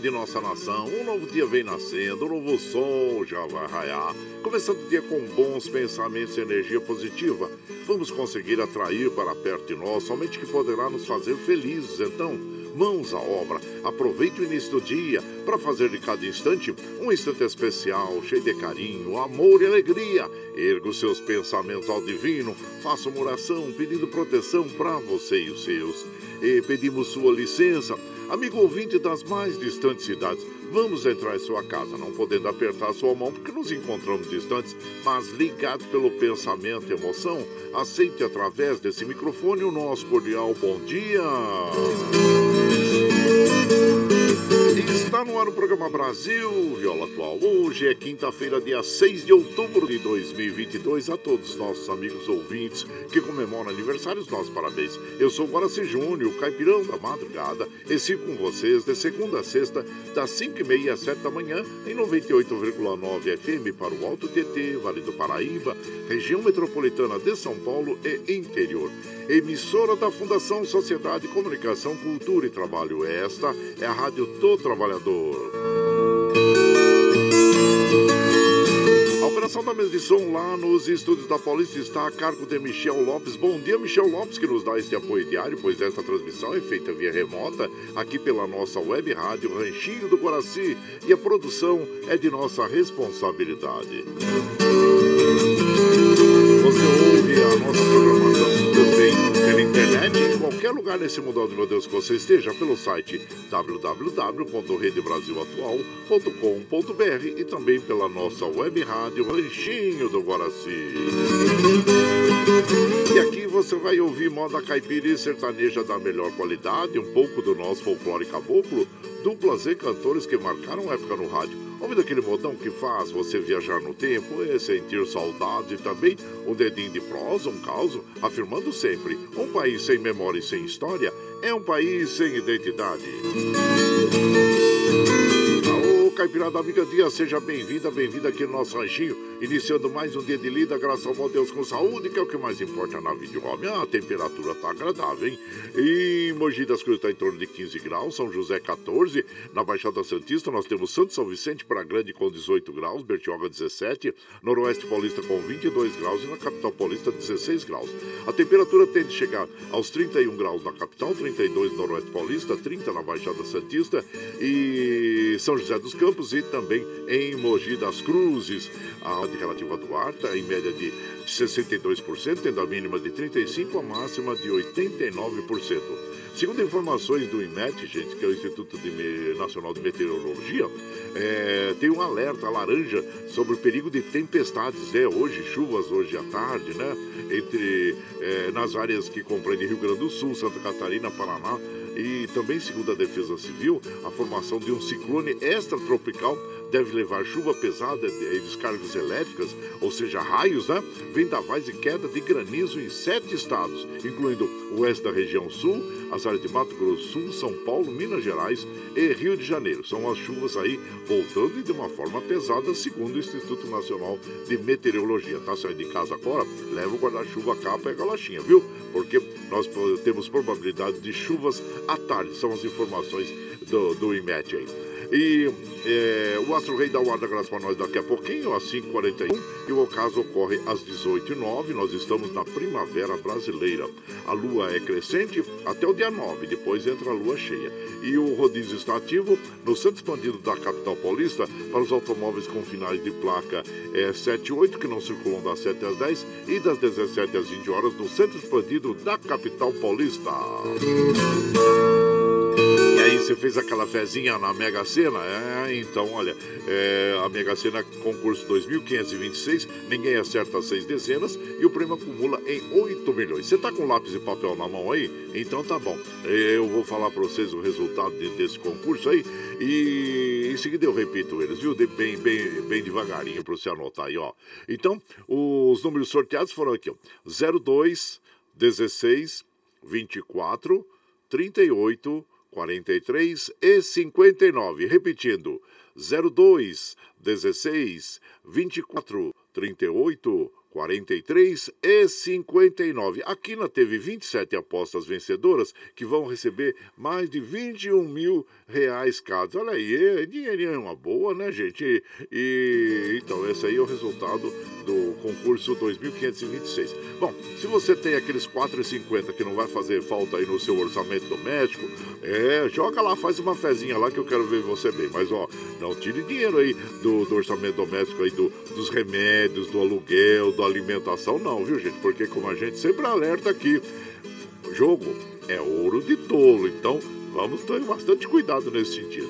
de nossa nação. Um novo dia vem nascendo, um novo sol já vai raiar. Começando o dia com bons pensamentos e energia positiva, vamos conseguir atrair para perto de nós somente que poderá nos fazer felizes. Então, mãos à obra. Aproveite o início do dia para fazer de cada instante um instante especial, cheio de carinho, amor e alegria. Erga os seus pensamentos ao divino, faça uma oração pedindo proteção para você e os seus. E pedimos sua licença Amigo ouvinte das mais distantes cidades, vamos entrar em sua casa, não podendo apertar sua mão porque nos encontramos distantes, mas ligados pelo pensamento e emoção, aceite através desse microfone o nosso cordial bom dia. Está no ar o programa Brasil Viola Atual. Hoje é quinta-feira, dia 6 de outubro de 2022. A todos os nossos amigos ouvintes que comemoram aniversários, nossos parabéns. Eu sou Guaraci Júnior, caipirão da madrugada, e sigo com vocês de segunda a sexta, das 5h30 às 7 da manhã, em 98,9 FM para o Alto TT, Vale do Paraíba, região metropolitana de São Paulo e interior. Emissora da Fundação Sociedade, Comunicação, Cultura e Trabalho. Esta é a Rádio do Trabalhador. A operação da mesa de som lá nos estúdios da Paulista está a cargo de Michel Lopes. Bom dia, Michel Lopes, que nos dá este apoio diário, pois esta transmissão é feita via remota aqui pela nossa web rádio Ranchinho do Guaraci e a produção é de nossa responsabilidade. Você ouve a nossa programação em qualquer lugar nesse mundo de meu Deus que você esteja pelo site www.redebrasilatual.com.br e também pela nossa web rádio Ranchinho do Guaraci. E aqui você vai ouvir moda caipira e sertaneja da melhor qualidade, um pouco do nosso folclore caboclo, duplas e cantores que marcaram época no rádio Ouvindo aquele modão que faz você viajar no tempo e sentir saudade também um dedinho de prosa, um caos, afirmando sempre: um país sem memória e sem história é um país sem identidade. Caipirada Amiga Dia, seja bem-vinda, bem-vinda aqui no nosso ranchinho, iniciando mais um dia de lida, graças ao bom Deus com saúde, que é o que mais importa na vida de homem. A temperatura tá agradável, hein? E Mogi das Cruzes está em torno de 15 graus, São José 14, na Baixada Santista nós temos Santo São Vicente para Grande com 18 graus, Bertioga 17, Noroeste Paulista com 22 graus e na Capital Paulista 16 graus. A temperatura tende a chegar aos 31 graus na capital, 32 no Noroeste Paulista, 30 na Baixada Santista e São José dos Campos Campos e também em Mogi das Cruzes. A ordem relativa do ar está em média de 62%, tendo a mínima de 35%, a máxima de 89%. Segundo informações do IMET, gente, que é o Instituto de Nacional de Meteorologia, é, tem um alerta laranja sobre o perigo de tempestades, né? Hoje, chuvas hoje à tarde, né? Entre, é, nas áreas que compreendem Rio Grande do Sul, Santa Catarina, Paraná, E também, segundo a Defesa Civil, a formação de um ciclone extratropical deve levar chuva pesada e descargas elétricas, ou seja, raios, né? Vendavais e queda de granizo em sete estados, incluindo o oeste da região sul, as áreas de Mato Grosso Sul, São Paulo, Minas Gerais e Rio de Janeiro. São as chuvas aí voltando e de uma forma pesada, segundo o Instituto Nacional de Meteorologia. Tá saindo de casa agora? Leva o guarda-chuva, capa e a viu? Porque nós temos probabilidade de chuvas à tarde. São as informações do, do IMET aí. E é, o Astro Rei da graça para nós daqui a pouquinho, às 5h41. E o ocaso ocorre às 18h09. Nós estamos na primavera brasileira. A lua é crescente até o dia 9, depois entra a lua cheia. E o rodízio está ativo no centro expandido da capital paulista para os automóveis com finais de placa é, 7 e 8, que não circulam das 7 às 10 e das 17 às 20 horas no centro expandido da capital paulista. Você fez aquela fezinha na Mega Sena? É, então, olha, é, a Mega Sena concurso 2526, ninguém acerta seis dezenas e o prêmio acumula em 8 milhões. Você tá com lápis e papel na mão aí? Então tá bom. Eu vou falar para vocês o resultado desse concurso aí e em seguida eu repito eles, viu? Bem, bem, bem devagarinho para você anotar aí, ó. Então, os números sorteados foram aqui, ó. 02 16 24 38 43 e 59. Repetindo, 02 16 24 38 43 e 59. A Quina teve 27 apostas vencedoras que vão receber mais de 21 mil reais cada. Olha aí, é, dinheirinho é uma boa, né, gente? E, então, esse aí é o resultado do concurso 2526. Bom, se você tem aqueles 4,50 que não vai fazer falta aí no seu orçamento doméstico, é, joga lá, faz uma fezinha lá que eu quero ver você bem. Mas, ó, não tire dinheiro aí do, do orçamento doméstico aí, do, dos remédios, do aluguel, da alimentação, não, viu, gente? Porque como a gente sempre alerta aqui, o jogo é ouro de tolo, então vamos ter bastante cuidado nesse sentido.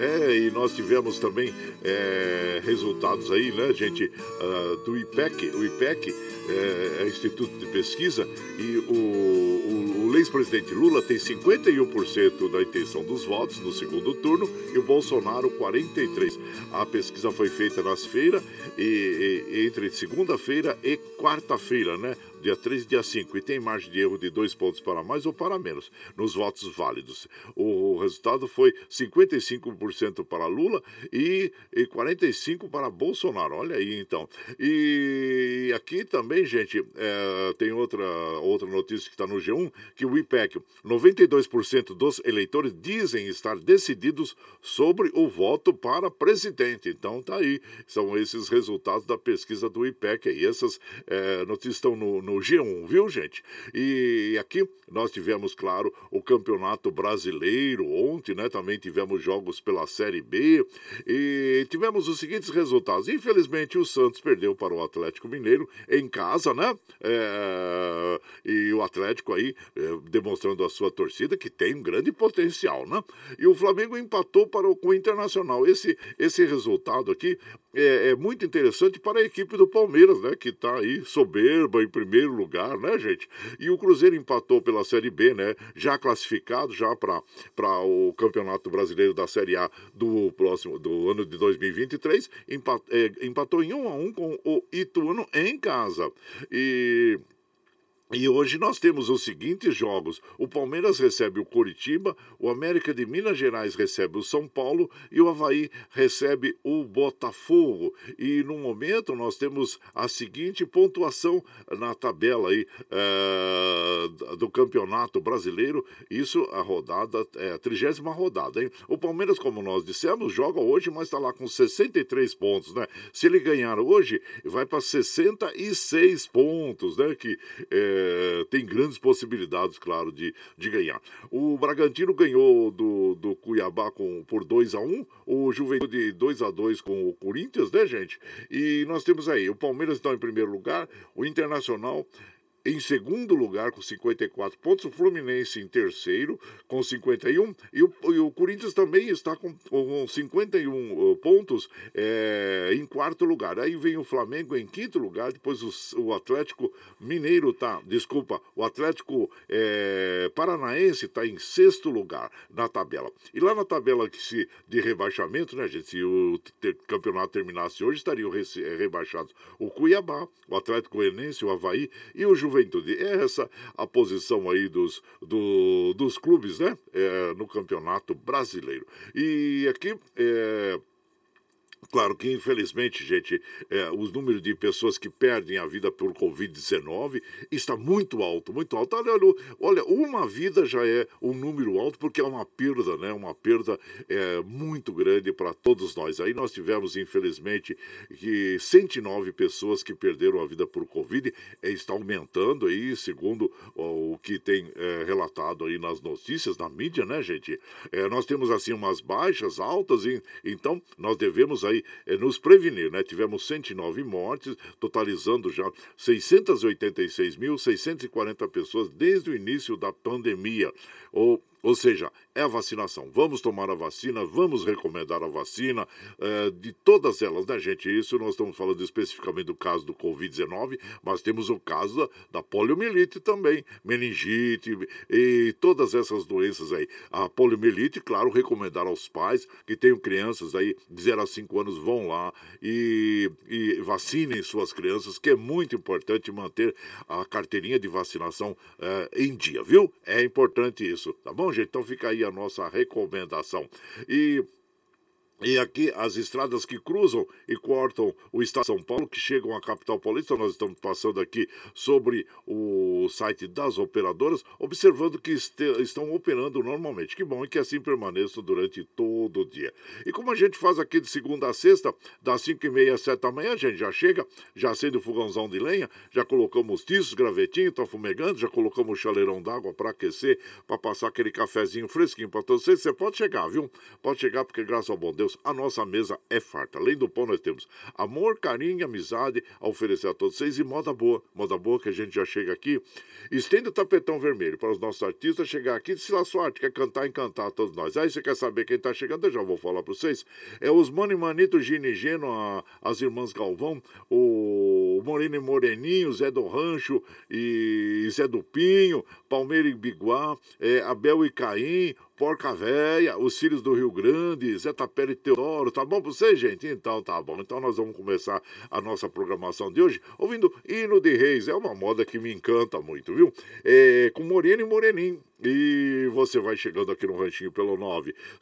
É, e nós tivemos também é, resultados aí, né, gente, uh, do IPEC. O IPEC é, é, Instituto de Pesquisa e o, o, o ex-presidente Lula tem 51% da intenção dos votos no segundo turno e o Bolsonaro 43%. A pesquisa foi feita nas feiras e, e entre segunda-feira e quarta-feira, né? Dia 3 e dia 5, e tem margem de erro de dois pontos para mais ou para menos nos votos válidos. O resultado foi 55% para Lula e, e 45% para Bolsonaro. Olha aí, então. E aqui também, gente, é, tem outra, outra notícia que está no G1, que o IPEC, 92% dos eleitores dizem estar decididos sobre o voto para presidente. Então, tá aí. São esses resultados da pesquisa do IPEC. E essas é, notícias estão no, no no G1, viu, gente? E aqui nós tivemos, claro, o Campeonato Brasileiro ontem, né? Também tivemos jogos pela Série B e tivemos os seguintes resultados. Infelizmente, o Santos perdeu para o Atlético Mineiro em casa, né? É... E o Atlético aí é, demonstrando a sua torcida que tem um grande potencial, né? E o Flamengo empatou para o, com o Internacional. Esse, esse resultado aqui é, é muito interessante para a equipe do Palmeiras, né? Que está aí soberba em primeiro lugar, né, gente? E o Cruzeiro empatou pela Série B, né? Já classificado já para o Campeonato Brasileiro da Série A do próximo do ano de 2023, empatou, é, empatou em 1 a 1 com o Ituano em casa. E e hoje nós temos os seguintes jogos: o Palmeiras recebe o Coritiba, o América de Minas Gerais recebe o São Paulo e o Havaí recebe o Botafogo. E no momento nós temos a seguinte pontuação na tabela aí é, do Campeonato Brasileiro. Isso a rodada, é a trigésima rodada, hein? O Palmeiras, como nós dissemos, joga hoje, mas está lá com 63 pontos, né? Se ele ganhar hoje, vai para 66 pontos, né? Que é, é, tem grandes possibilidades, claro, de, de ganhar. O Bragantino ganhou do, do Cuiabá com, por 2 a 1 o Juventude 2 a 2 com o Corinthians, né, gente? E nós temos aí, o Palmeiras está em primeiro lugar, o Internacional em segundo lugar com 54 pontos, o Fluminense em terceiro com 51 e o, e o Corinthians também está com, com 51 uh, pontos é, em quarto lugar. Aí vem o Flamengo em quinto lugar, depois o, o Atlético Mineiro tá, desculpa, o Atlético é, Paranaense está em sexto lugar na tabela. E lá na tabela que se de rebaixamento, né, gente, se o ter, campeonato terminasse hoje, estariam rebaixados o Cuiabá, o Atlético Goianense, o Havaí e o Juventude. É essa a posição aí dos, do, dos clubes, né? É, no Campeonato Brasileiro. E aqui é, Claro que, infelizmente, gente, é, os números de pessoas que perdem a vida por Covid-19 está muito alto, muito alto. Olha, olha, uma vida já é um número alto, porque é uma perda, né? Uma perda é, muito grande para todos nós. Aí nós tivemos, infelizmente, que 109 pessoas que perderam a vida por Covid. É, está aumentando aí, segundo o, o que tem é, relatado aí nas notícias, na mídia, né, gente? É, nós temos, assim, umas baixas altas, e, então nós devemos aí é, nos prevenir, né? Tivemos 109 mortes, totalizando já 686.640 pessoas desde o início da pandemia. Ou ou seja, é a vacinação. Vamos tomar a vacina, vamos recomendar a vacina é, de todas elas, né, gente? Isso nós estamos falando especificamente do caso do Covid-19, mas temos o caso da, da poliomielite também, meningite e todas essas doenças aí. A poliomielite, claro, recomendar aos pais que tenham crianças aí de 0 a 5 anos, vão lá e, e vacinem suas crianças, que é muito importante manter a carteirinha de vacinação é, em dia, viu? É importante isso, tá bom? gente? Então fica aí a nossa recomendação. E e aqui as estradas que cruzam e cortam o estado de São Paulo, que chegam à capital paulista, nós estamos passando aqui sobre o site das operadoras, observando que estão operando normalmente. Que bom e que assim permaneçam durante todo o dia. E como a gente faz aqui de segunda a sexta, das 5 e meia às 7 da manhã, a gente já chega, já acende o fogãozão de lenha, já colocamos tiços, gravetinho, tá fumegando, já colocamos o chaleirão d'água para aquecer, para passar aquele cafezinho fresquinho para todos vocês. Você pode chegar, viu? Pode chegar, porque graças ao bom Deus Deus, a nossa mesa é farta. Além do pão, nós temos amor, carinho e amizade a oferecer a todos vocês e moda boa. Moda boa que a gente já chega aqui. Estende o tapetão vermelho para os nossos artistas chegar aqui. Se a sua arte quer cantar, encantar a todos nós. Aí você quer saber quem está chegando? Eu já vou falar para vocês. É os Mano e Manito Gino Geno, a, as irmãs Galvão, o Moreno e Moreninho, Zé do Rancho e Zé do Pinho, Palmeira e Biguá, é, Abel e Caim, Porca Véia, os Filhos do Rio Grande, Zé Tapera e Teodoro, tá bom pra vocês, gente? Então tá bom. Então nós vamos começar a nossa programação de hoje ouvindo Hino de Reis. É uma moda que me encanta muito, viu? É, com Moreno e Moreninho. E você vai chegando aqui no ranchinho pelo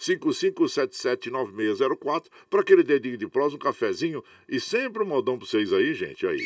955779604 para aquele dedinho de prosa, um cafezinho e sempre um modão pra vocês aí, gente. Aí.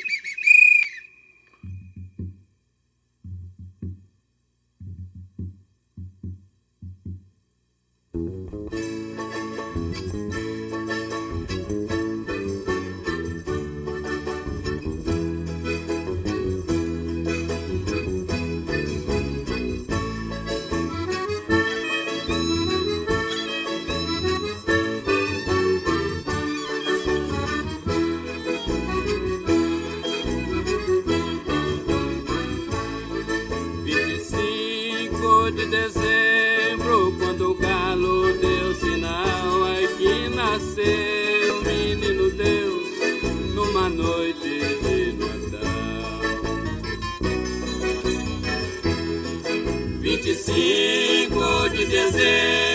5 de dezembro.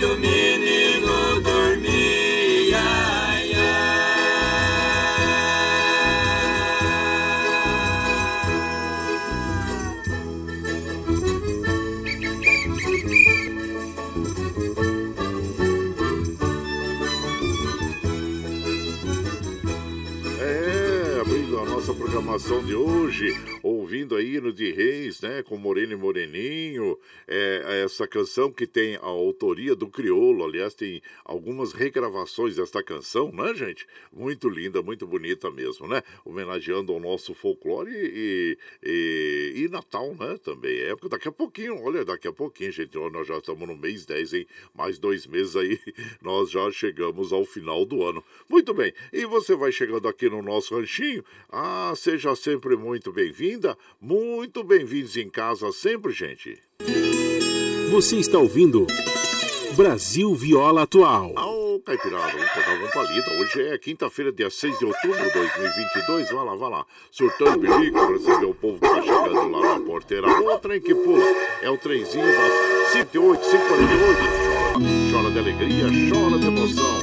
Onde o menino dormia. É, abrindo a nossa programação de hoje, ouvindo aí no de Reis, né, com Moreno e Moreninho, essa canção que tem a autoria do Criolo, aliás, tem algumas regravações desta canção, né, gente? Muito linda, muito bonita mesmo, né? Homenageando ao nosso folclore e, e, e Natal, né, também. É época, daqui a pouquinho, olha, daqui a pouquinho, gente, nós já estamos no mês 10, hein? Mais dois meses aí, nós já chegamos ao final do ano. Muito bem, e você vai chegando aqui no nosso ranchinho, ah, seja sempre muito bem-vinda, muito bem-vindos em casa sempre, gente. Você está ouvindo Brasil Viola Atual. Oh, Caipirada, vamos botar um palito. Hoje é quinta-feira, dia 6 de outubro de 2022. Vai lá, vai lá. Surtando bilico receber o povo que tá chegando lá na porteira. O trem que pula é o trenzinho das 108, 548. Chora, chora de alegria, chora de emoção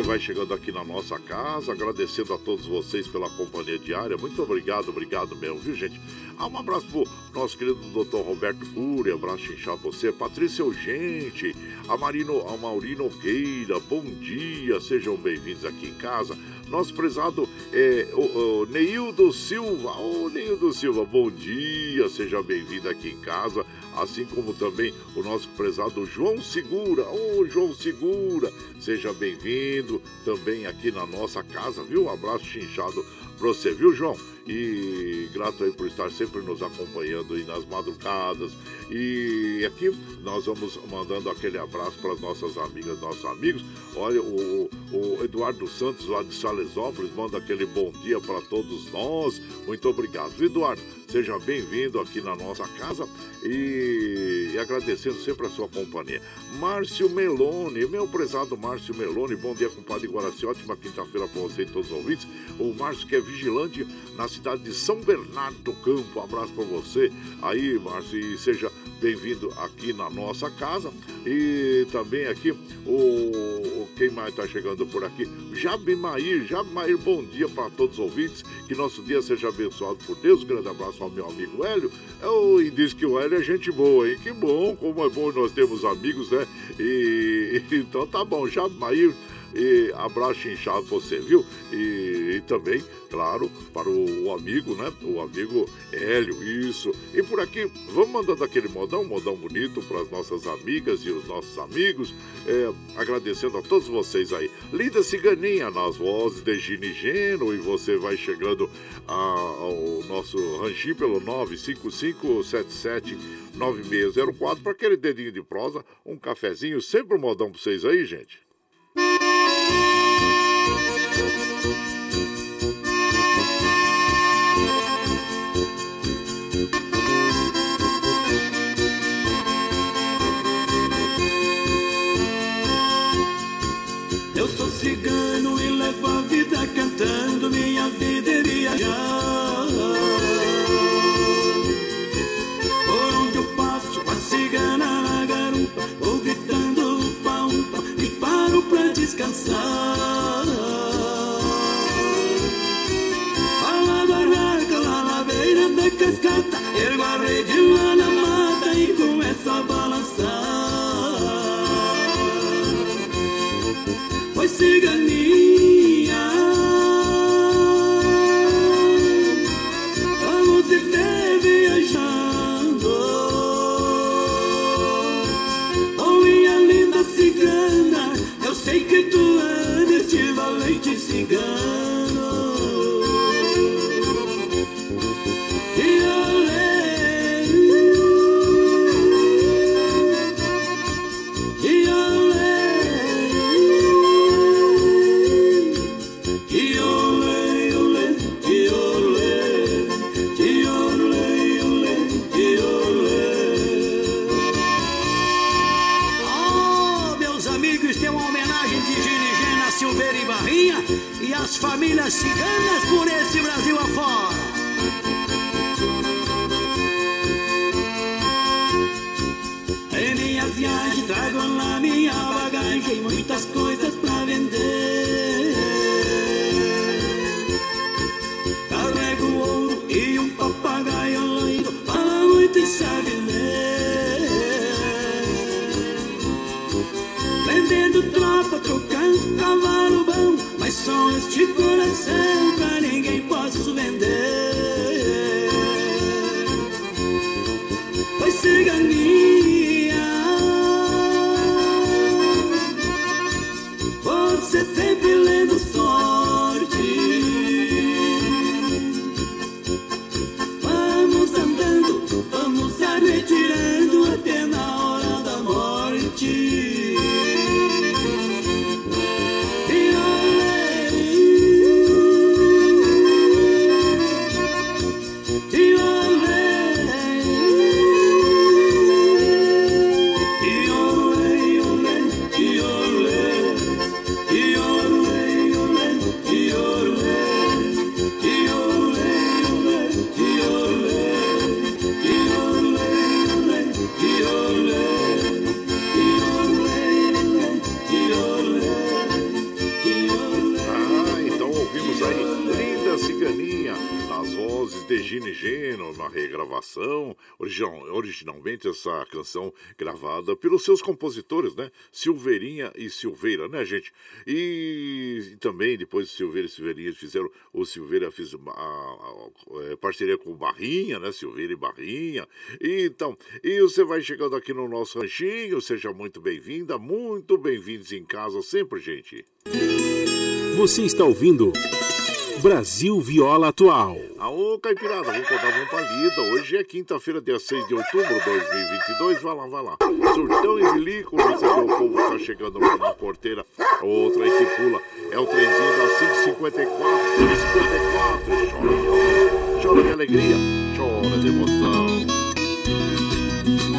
você vai chegando aqui na nossa casa, agradecendo a todos vocês pela companhia diária. Muito obrigado, obrigado mesmo, viu, gente? Ah, um abraço pro nosso querido doutor Roberto Cury, abraço inchado você, Patrícia Eugente, a, Marino, a Maurino Nogueira, bom dia, sejam bem-vindos aqui em casa. Nosso prezado é, o, o Neildo Silva, ô Neildo Silva, bom dia, seja bem-vindo aqui em casa assim como também o nosso prezado João Segura. Ô, João Segura, seja bem-vindo também aqui na nossa casa, viu? Um abraço chinchado pra você, viu, João? E grato aí por estar sempre nos acompanhando aí nas madrugadas. E aqui nós vamos mandando aquele abraço para as nossas amigas, nossos amigos. Olha, o, o Eduardo Santos lá de Salesópolis manda aquele bom dia para todos nós. Muito obrigado, Eduardo. Seja bem-vindo aqui na nossa casa e, e, agradecendo sempre a sua companhia. Márcio Meloni, meu prezado Márcio Meloni, bom dia, compadre Guaraci, ótima quinta-feira para você e todos os ouvintes. O Márcio que é vigilante na cidade de São Bernardo do Campo. Um abraço para você aí, Márcio, e seja bem-vindo aqui na nossa casa. E também aqui o, quem mais está chegando por aqui? Jabimair, Jabimair, bom dia para todos os ouvintes. Que nosso dia seja abençoado por Deus. Um grande abraço ao meu amigo Hélio. Eu, e diz que o Hélio é gente boa, hein? Que bom, como é bom nós temos amigos, né? E, então tá bom, Jabimair. E abraço inchado você, viu? E, e, também, claro, para o, o, amigo, né? O amigo Hélio, isso. E por aqui, vamos mandando aquele modão, modão bonito para as nossas amigas e os nossos amigos. É, agradecendo a todos vocês aí. Linda Ciganinha nas vozes de Gini Geno. E você vai chegando a, ao nosso ranchinho pelo 95577 9604 para aquele dedinho de prosa, um cafezinho, sempre um modão para vocês aí, gente. Eu sou de Gine Geno, na regravação. Original, originalmente essa canção gravada pelos seus compositores, né? Silveirinha e Silveira, né, gente? E, e também depois Silveira e Silveirinha fizeram, o Silveira fez uma, a- a- é, parceria com o Barrinha, né? Silveira e Barrinha. E, então, e você vai chegando aqui no nosso ranchinho, seja muito bem-vinda, muito bem-vindos em casa sempre, gente. Você está ouvindo Brasil Viola Atual. Aô, Caipirada, vamos dar uma palida. Hoje é quinta-feira, dia 6 de outubro de 2022. Vai lá, vai lá. Surtão e bilico, recebeu o povo que tá chegando lá na porteira. Outra aí que pula. É o trenzinho da 554, 554. Chora amor, chora de alegria, chora de emoção.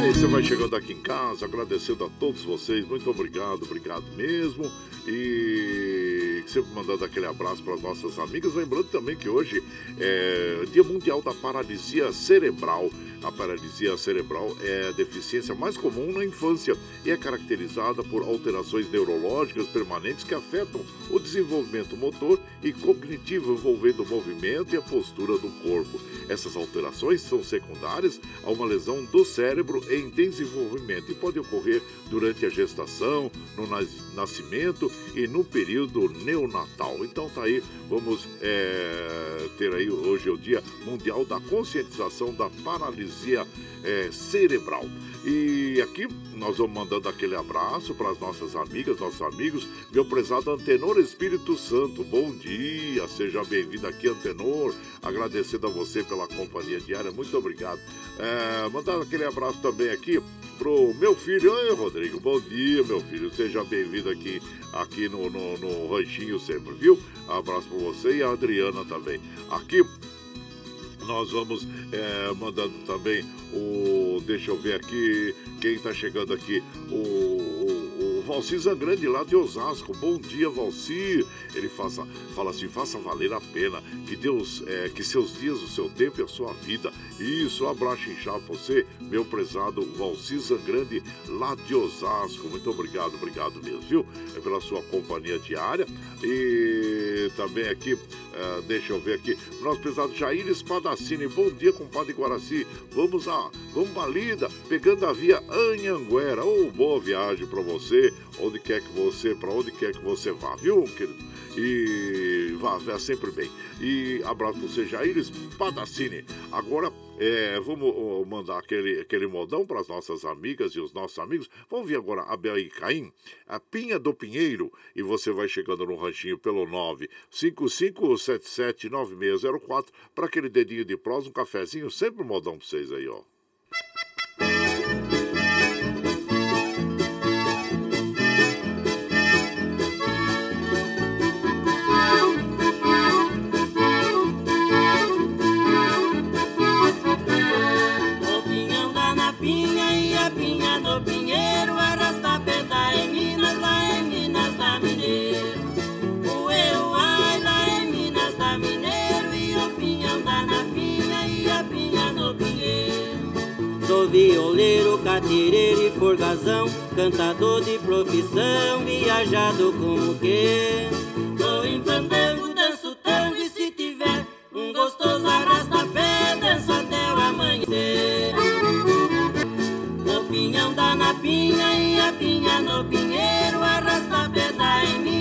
Aí você vai chegando aqui em casa, agradecendo a todos vocês. Muito obrigado, obrigado mesmo. E sempre mandando aquele abraço para as nossas amigas. Lembrando também que hoje é Dia Mundial da Paralisia Cerebral. A paralisia cerebral é a deficiência mais comum na infância e é caracterizada por alterações neurológicas permanentes que afetam o desenvolvimento motor e cognitivo envolvendo o movimento e a postura do corpo. Essas alterações são secundárias a uma lesão do cérebro em desenvolvimento e pode ocorrer durante a gestação, no nas- nascimento e no período neonatal. Então tá aí, vamos é, ter aí hoje é o Dia Mundial da Conscientização da Paralisia é, Cerebral. E aqui nós vamos mandando aquele abraço para as nossas amigas, nossos amigos. Meu prezado Antenor Espírito Santo, bom dia, seja bem-vindo aqui, Antenor. Agradecendo a você pela companhia diária, muito obrigado. É, mandando aquele abraço também aqui pro meu filho. Oi, Rodrigo, bom dia, meu filho. Seja bem-vindo aqui, aqui no, no, no Ranchinho sempre, viu? Abraço para você e a Adriana também. Aqui nós vamos é, mandando também o. Deixa eu ver aqui quem está chegando aqui. O, o, Valcir Zangrande lá de Osasco. Bom dia, Valcir. Ele faça, fala assim: faça valer a pena. Que Deus, é, que seus dias, o seu tempo e a sua vida. Isso, um abraço inchado você, meu prezado Valcir Zangrande lá de Osasco. Muito obrigado, obrigado mesmo, viu? É pela sua companhia diária. E também aqui, é, deixa eu ver aqui, nosso prezado Jair Espadacini. Bom dia, compadre Guaraci. Vamos a, vamos pra lida, pegando a via Anhanguera. Ô, boa viagem pra você, onde quer que você, pra onde quer que você vá, viu, querido? E vá, vá sempre bem. E abraço você, Jair Espadacini. Agora, é, vamos mandar aquele, aquele modão para as nossas amigas e os nossos amigos. Vamos ver agora a Bel e Caim, a Pinha do Pinheiro. E você vai chegando no ranchinho pelo 955779604 para aquele dedinho de prosa, um cafezinho. Sempre um modão para vocês aí, ó. Catireiro e forgazão, cantador de profissão, viajado como que. Tô em fandango, danço tango e se tiver um gostoso arrasta pé, danço até o amanhecer. O pinhão dá na pinha e a pinha no pinheiro, arrasta pé da em Minas,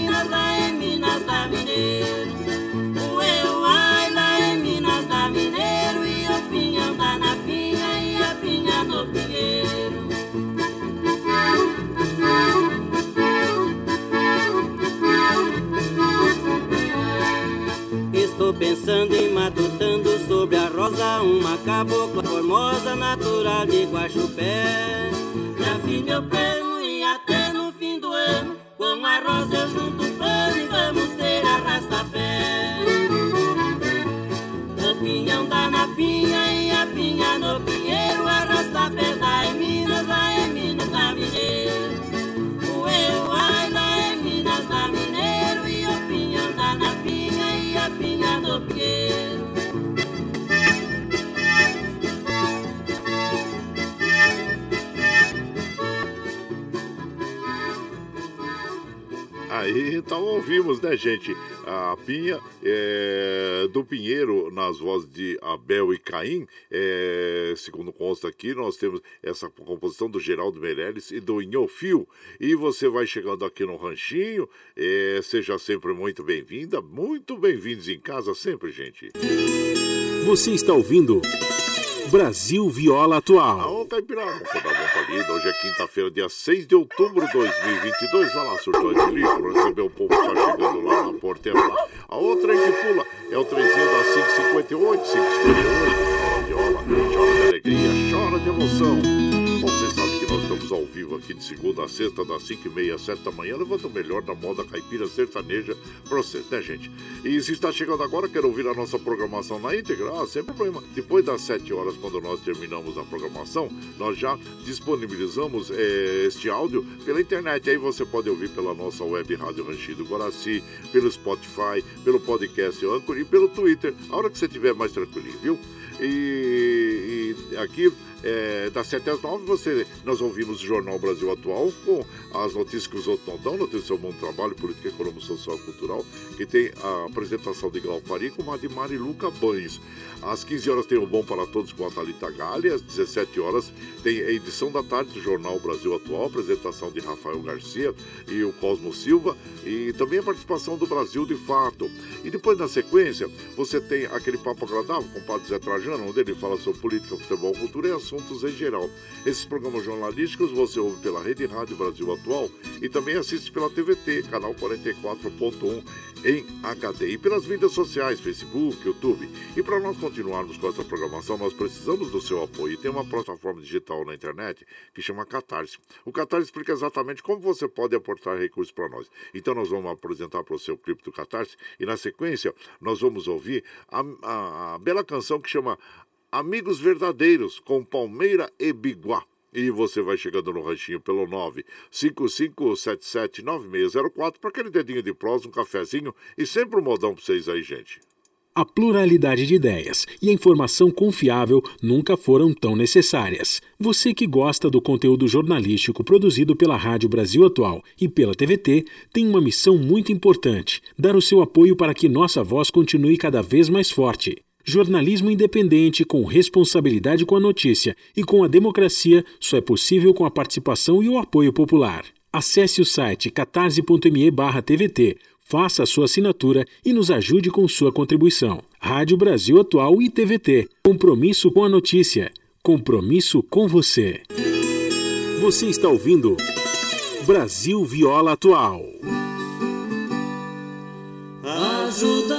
Pensando e matutando sobre a rosa Uma cabocla formosa, natural de Guaxupé. Já vi meu plano e até no fim do ano Com a rosa eu junto o pano e vamos ter arrasta-pé. O pinhão dá na pinha e a pinha no pinheiro Arrasta-pé da Aí então ouvimos, né, gente? A Pinha é, do Pinheiro nas vozes de Abel e Caim. É, segundo consta aqui, nós temos essa composição do Geraldo Meirelles e do Inhofio. E você vai chegando aqui no Ranchinho. É, seja sempre muito bem-vinda, muito bem-vindos em casa sempre, gente. Você está ouvindo. Brasil Viola Atual. Aô, Caipirada, dar uma palida. Hoje é quinta-feira, dia 6 de outubro de 2022. Vai lá, surtou de lixo, receber o povo que tá chegando lá na porteira. A outra aí que pula é o trenzinho da 558, 558. Chora viola, chora de alegria, chora de emoção. Nós estamos ao vivo aqui de segunda a sexta, das 5 e meia às 7 da manhã, levando o melhor da moda caipira sertaneja pra você, né, gente? E se está chegando agora, quer ouvir a nossa programação na íntegra, ah, sem problema. Depois das 7 horas, quando nós terminamos a programação, nós já disponibilizamos eh, este áudio pela internet. Aí você pode ouvir pela nossa web Rádio Ranchido Guaraci, pelo Spotify, pelo podcast Anchor e pelo Twitter. A hora que você estiver mais tranquilinho, viu? E, e aqui é, das 7 às 9 você, nós ouvimos o Jornal Brasil Atual com as notícias que os outros não dão, notícias do Bom Trabalho, Política, Econômica, Social e Cultural, que tem a apresentação de Glau Fari com a de Mariluca Banhos. Às 15 horas tem o Bom para Todos com a Thalita Galli, às 17 horas tem a edição da tarde do Jornal Brasil Atual, apresentação de Rafael Garcia e o Cosmo Silva, e também a participação do Brasil de Fato. E depois, na sequência, você tem aquele papo agradável com o Padre Zé Trajano, onde ele fala sobre política, futebol, cultura e assuntos em geral. Esses programas jornalísticos você ouve pela Rede Rádio Brasil Atual e também assiste pela TVT, canal 44.1 em HD e pelas mídias sociais, Facebook, YouTube. E para nós continuarmos com essa programação, nós precisamos do seu apoio. E tem uma plataforma digital na internet que chama Catarse. O Catarse explica exatamente como você pode aportar recursos para nós. Então nós vamos apresentar para o seu clipe do Catarse e na sequência nós vamos ouvir a, a, a bela canção que chama Amigos Verdadeiros, com Palmeira e Biguá. E você vai chegando no ranchinho pelo 955779604 para aquele dedinho de prosa, um cafezinho e sempre um modão para vocês aí, gente. A pluralidade de ideias e a informação confiável nunca foram tão necessárias. Você que gosta do conteúdo jornalístico produzido pela Rádio Brasil Atual e pela TVT tem uma missão muito importante: dar o seu apoio para que nossa voz continue cada vez mais forte. Jornalismo independente, com responsabilidade com a notícia e com a democracia, só é possível com a participação e o apoio popular. Acesse o site catarse.me/tvt, faça a sua assinatura e nos ajude com sua contribuição. Rádio Brasil Atual e TVT. Compromisso com a notícia. Compromisso com você. Você está ouvindo Brasil Viola Atual. Ajudar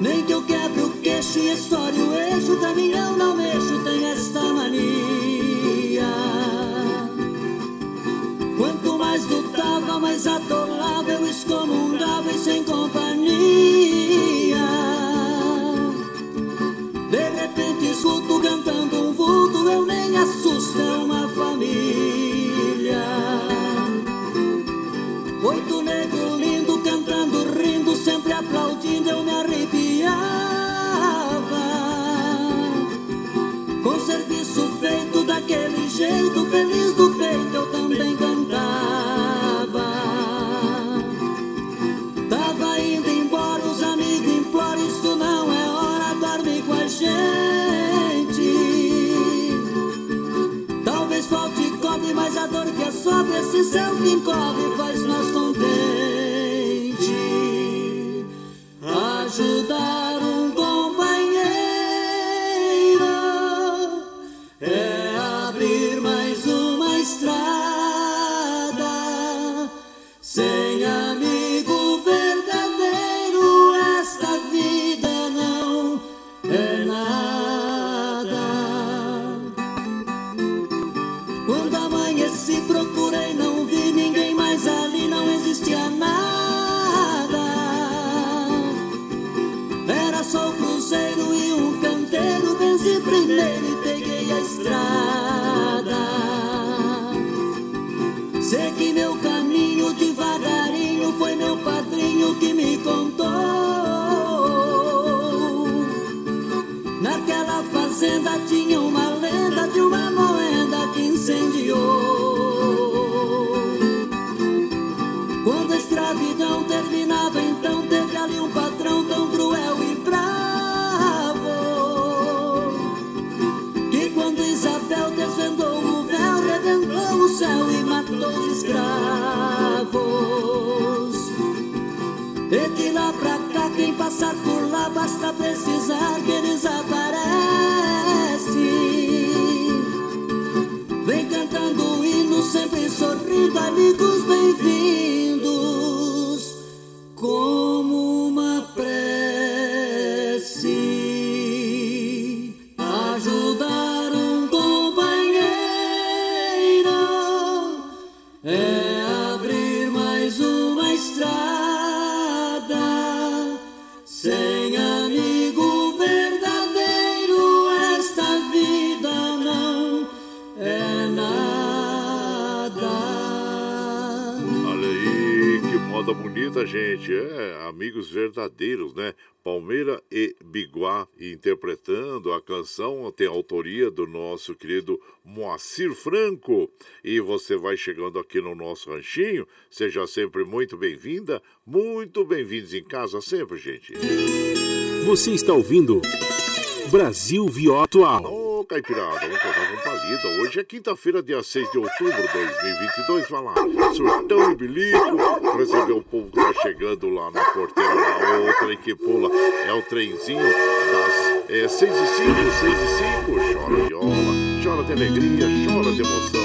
Nem que eu quebre o queixo e estoure o eixo, caminhão não mexo, tem esta mania. Quanto mais lutava, mais atolava, eu excomungava e sem companhia. De repente escuto cantando um vulto, eu nem assusto, é uma família. Jeito Feliz do peito eu também cantava. Tava indo embora, os amigos imploram Isso não é hora, dorme com a gente. Talvez falte cobre, mas a dor que é sobre Esse céu que encobre moda bonita, gente. É, amigos verdadeiros, né? Palmeira e Biguá interpretando a canção, tem a autoria do nosso querido Moacir Franco. E você vai chegando aqui no nosso ranchinho, seja sempre muito bem-vinda, muito bem-vindos em casa sempre, gente. Você está ouvindo Brasil Viola Atual. Ô, Caipirada, vamos tocar com palida. Hoje é quinta-feira, dia 6 de outubro de 2022. Vai lá, surtão e bilico. Receber o povo que tá chegando lá na porteira. Lá, o trem que pula é o trenzinho das é, 6 e 5, 6 e 5. Chora viola, chora de alegria, chora de emoção.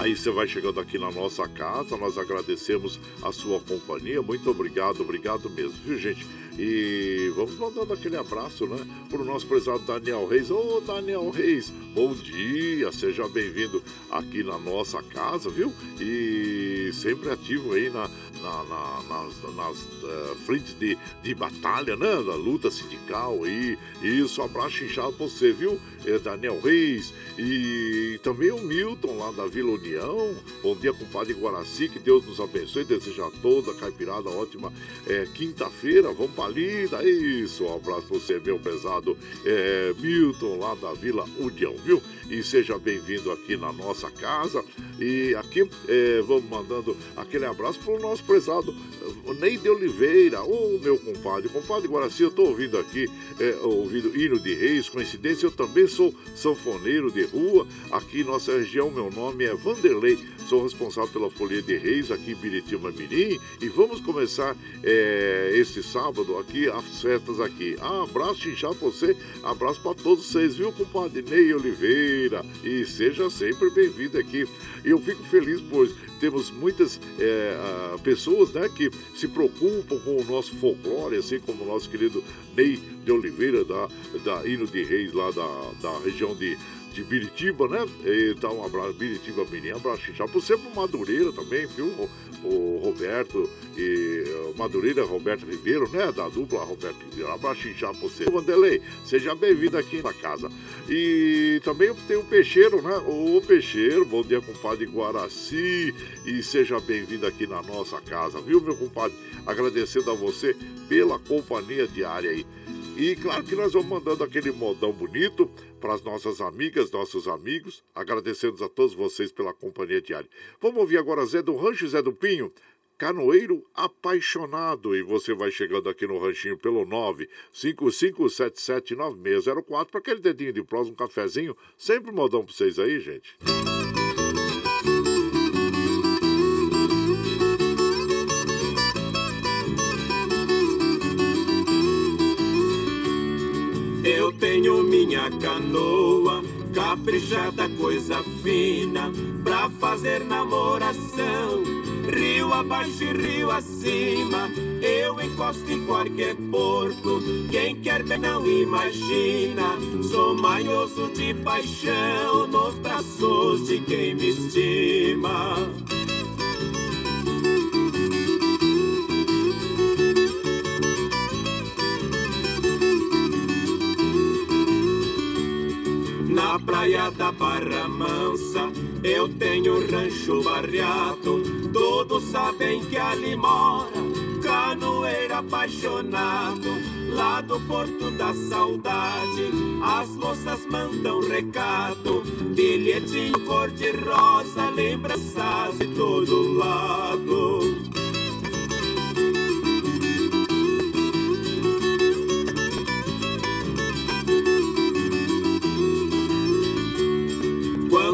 Aí você vai chegando aqui na nossa casa, nós agradecemos a sua companhia. Muito obrigado, obrigado mesmo, viu, gente? E vamos mandando aquele abraço, né, pro nosso prezado Daniel Reis. Ô, Daniel Reis, bom dia, seja bem-vindo aqui na nossa casa, viu? E sempre ativo aí na, na- na- nas, nas eh, frentes de, de batalha, né, da luta sindical aí. Isso, abraço inchado pra você, viu? É, Daniel Reis e também o Milton lá da Vila União. Bom dia, compadre Guaraci, que Deus nos abençoe. Desejo a toda a caipirada ótima é, quinta-feira. Vamos pra lida. Isso, um abraço pra você, meu pesado é, Milton lá da Vila União, viu? E seja bem-vindo aqui na nossa casa. E aqui é, vamos mandando aquele abraço pro nosso prezado eh, Ney de Oliveira. Ô, meu compadre, compadre Guaraci, eu tô ouvindo aqui, é, ouvindo hino de reis, coincidência, eu também sou sanfoneiro de rua. Aqui em nossa região, meu nome é Vanderlei. Sou responsável pela Folia de Reis aqui em Biritiba Mirim. E vamos começar é, esse sábado aqui, as festas aqui. Ah, abraço inchado pra você, abraço pra todos vocês, viu, compadre Ney Oliveira? E seja sempre bem-vindo aqui. Eu fico feliz, pois temos muitas é, pessoas né, que se preocupam com o nosso folclore, assim como o nosso querido Ney de Oliveira, da, da Hino de Reis, lá da, da região de, de Biritiba, né? Então, um abraço, Biritiba Mirim, abraço. Por ser pro Madureira também, viu? O, o Roberto e o Madureira, Roberto Ribeiro, né? Da dupla Roberto Ribeiro. Abraço Xixá pra você. Vanderlei, seja bem-vindo aqui na casa. E também tem o Peixeiro, né? O Peixeiro, bom dia, compadre Guaraci. E seja bem-vindo aqui na nossa casa, viu, meu compadre? Agradecendo a você pela companhia diária aí. E claro que nós vamos mandando aquele modão bonito para as nossas amigas, nossos amigos, agradecendo a todos vocês pela companhia diária. Vamos ouvir agora Zé do Rancho, Zé do Pinho, Canoeiro Apaixonado. E você vai chegando aqui no ranchinho pelo 955779604 para aquele dedinho de prós, um cafezinho. Sempre modão para vocês aí, gente. Eu minha canoa, caprichada, coisa fina, pra fazer namoração. Rio abaixo e rio acima, eu encosto em qualquer porto. Quem quer ver não imagina, sou manhoso de paixão nos braços de quem me estima. Praia da Barra Mansa eu tenho rancho barreado. Todos sabem que ali mora canoeiro apaixonado. Lá do Porto da Saudade, as moças mandam recado. Bilhetinho cor-de-rosa, lembranças de todo lado.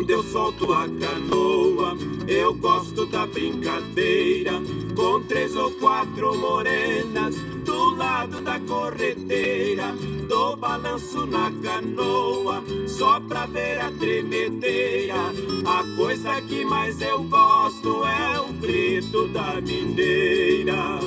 Quando eu solto a canoa, eu gosto da brincadeira. Com três ou quatro morenas do lado da corredeira. Dou balanço na canoa, só pra ver a tremedeira. A coisa que mais eu gosto é o grito da mineira.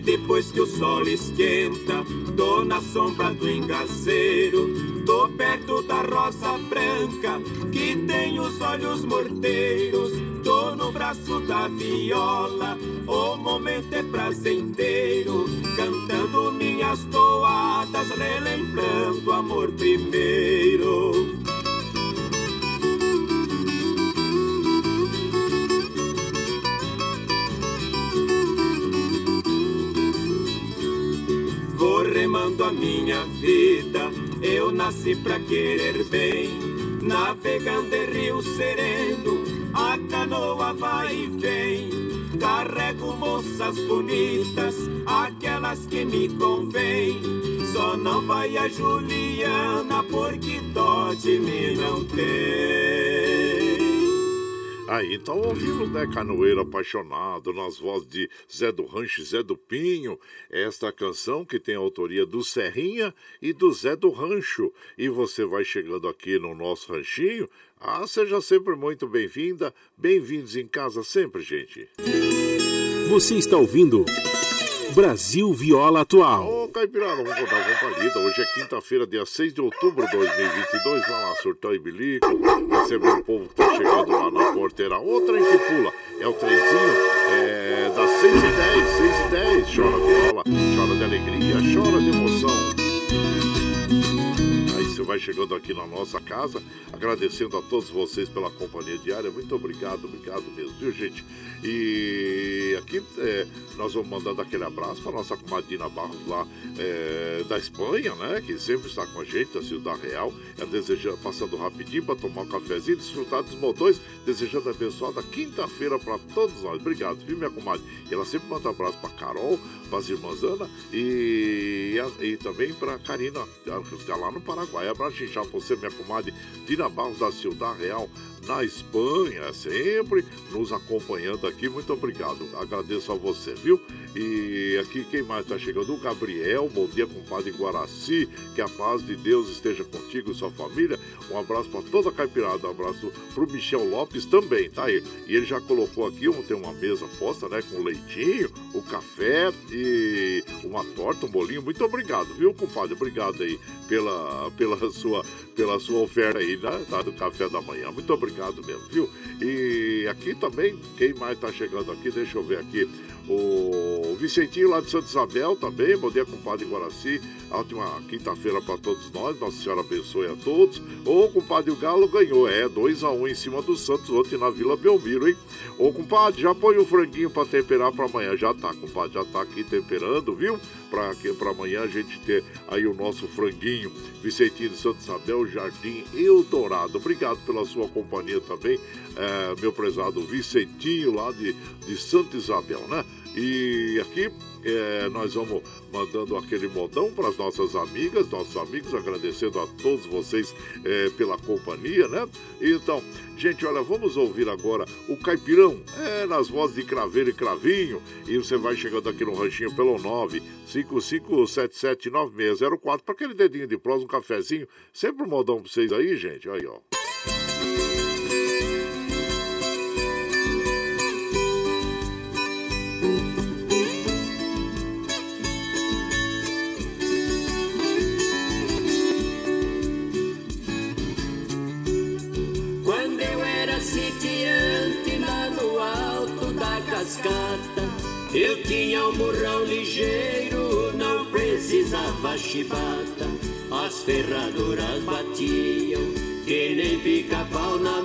Depois que o sol esquenta, tô na sombra do engazeiro, tô perto da rosa branca, que tem os olhos morteiros, tô no braço da viola, o momento é prazenteiro, cantando minhas toadas, relembrando o amor primeiro. Remando a minha vida, eu nasci pra querer bem. Navegando em rio sereno, a canoa vai e vem. Carrego moças bonitas, aquelas que me convém. Só não vai a Juliana, porque de mim não tem. Aí, então ouvimos, né, Canoeiro Apaixonado, nas vozes de Zé do Rancho e Zé do Pinho, esta canção que tem a autoria do Serrinha e do Zé do Rancho. E você vai chegando aqui no nosso ranchinho, ah, seja sempre muito bem-vinda, bem-vindos em casa sempre, gente. Você está ouvindo Brasil Viola Atual. Ô, Caipirada, vamos contar uma palhita. Hoje é quinta-feira, dia 6 de outubro de 2022. Vai lá, surtão e bilico. Receber o povo que tá chegando lá na porteira. Outra em que pula. É o trenzinho é, das 6 e 10, 6 e 10. Chora viola, chora de alegria, chora de emoção. Você vai chegando aqui na nossa casa, agradecendo a todos vocês pela companhia diária. Muito obrigado, obrigado mesmo, viu, gente? E aqui é, nós vamos mandando aquele abraço para nossa comadina Barros lá é, da Espanha, né? Que sempre está com a gente, da Cidade Real. É desejando, passando rapidinho para tomar um cafezinho, desfrutar dos motores, desejando abençoada quinta-feira para todos nós. Obrigado, viu, minha comadre? E ela sempre manda abraço para Carol, para as irmãs Ana e, e também para Karina, que está lá no Paraguai. Abraço, já para você, minha comadre Dina Barros da Cidade Real, na Espanha, sempre nos acompanhando aqui. Muito obrigado, agradeço a você, viu? E aqui quem mais está chegando? O Gabriel, bom dia, compadre Guaraci. Que a paz de Deus esteja contigo e sua família. Um abraço para toda a caipirada, um abraço para o Michel Lopes também, tá aí. E ele já colocou aqui, tem uma mesa posta, né, com leitinho, o café e uma torta, um bolinho. Muito obrigado, viu, compadre? Obrigado aí pela, pela, sua, pela sua oferta aí, né, tá, do café da manhã. Muito obrigado mesmo, viu? E aqui também, quem mais está chegando aqui, deixa eu ver aqui. O Vicentinho lá de Santa Isabel também, bom dia, compadre Guaraci. Ótima quinta-feira para todos nós, Nossa Senhora abençoe a todos. O compadre o Galo ganhou, é, 2x1 um em cima do Santos ontem na Vila Belmiro, hein? Ô compadre, já põe o franguinho para temperar para amanhã. Já tá, compadre, já tá aqui temperando, viu? Para amanhã a gente ter aí o nosso franguinho. Vicentinho de Santa Isabel, Jardim Eldorado. Obrigado pela sua companhia também, é, meu prezado Vicentinho lá de, de Santa Isabel, né? E aqui é, nós vamos mandando aquele modão para as nossas amigas, nossos amigos, agradecendo a todos vocês é, pela companhia, né? Então, gente, olha, vamos ouvir agora o Caipirão, é, nas vozes de Craveiro e Cravinho. E você vai chegando aqui no ranchinho pelo 955779604 para aquele dedinho de prosa, um cafezinho. Sempre um modão para vocês aí, gente. Aí, ó. Tinha um ligeiro, não precisava chibata. As ferraduras batiam, que nem pica-pau na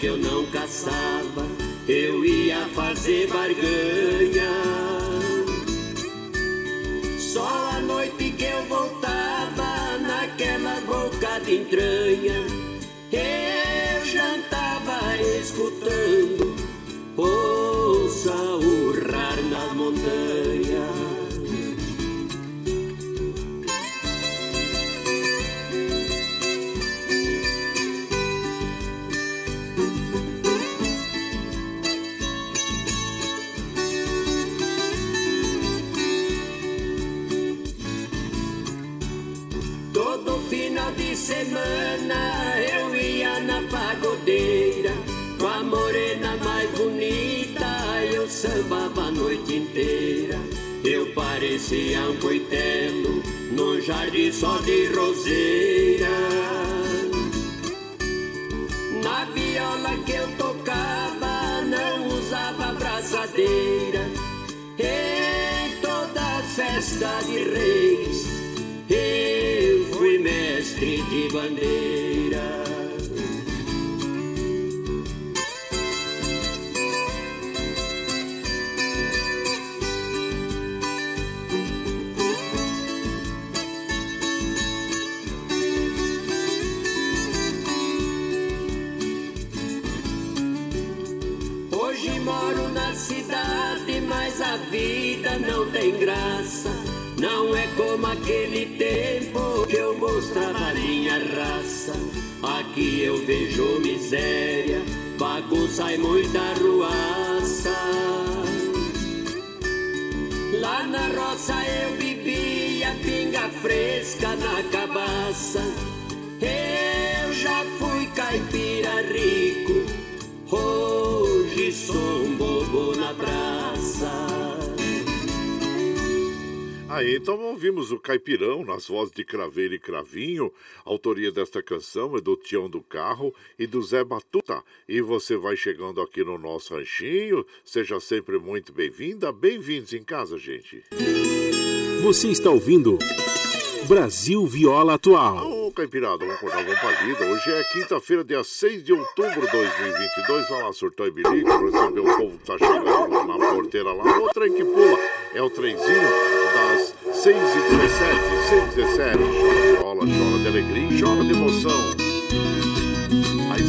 que eu não caçava, Não é como aquele tempo que eu mostrava minha raça. Aqui eu vejo miséria, bagunça e muita ruaça. Lá na roça eu bebia pinga fresca na cabaça. Eu já fui caipira rico, hoje sou um bobo na praça. Ah, então ouvimos o Caipirão nas vozes de Craveiro e Cravinho. A autoria desta canção é do Tião do Carro e do Zé Batuta. E você vai chegando aqui no nosso ranchinho. Seja sempre muito bem-vinda. Bem-vindos em casa, gente. Você está ouvindo Brasil Viola Atual. Ô, Caipirada, vamos acordar, vamos pra lida. Hoje é quinta-feira, dia 6 de outubro de 2022. Vai lá, surtou e bilico, receber o povo que tá chegando na porteira lá. O trem que pula é o trenzinho das 6h17, 6h17. Chora, chora de alegria, chora de emoção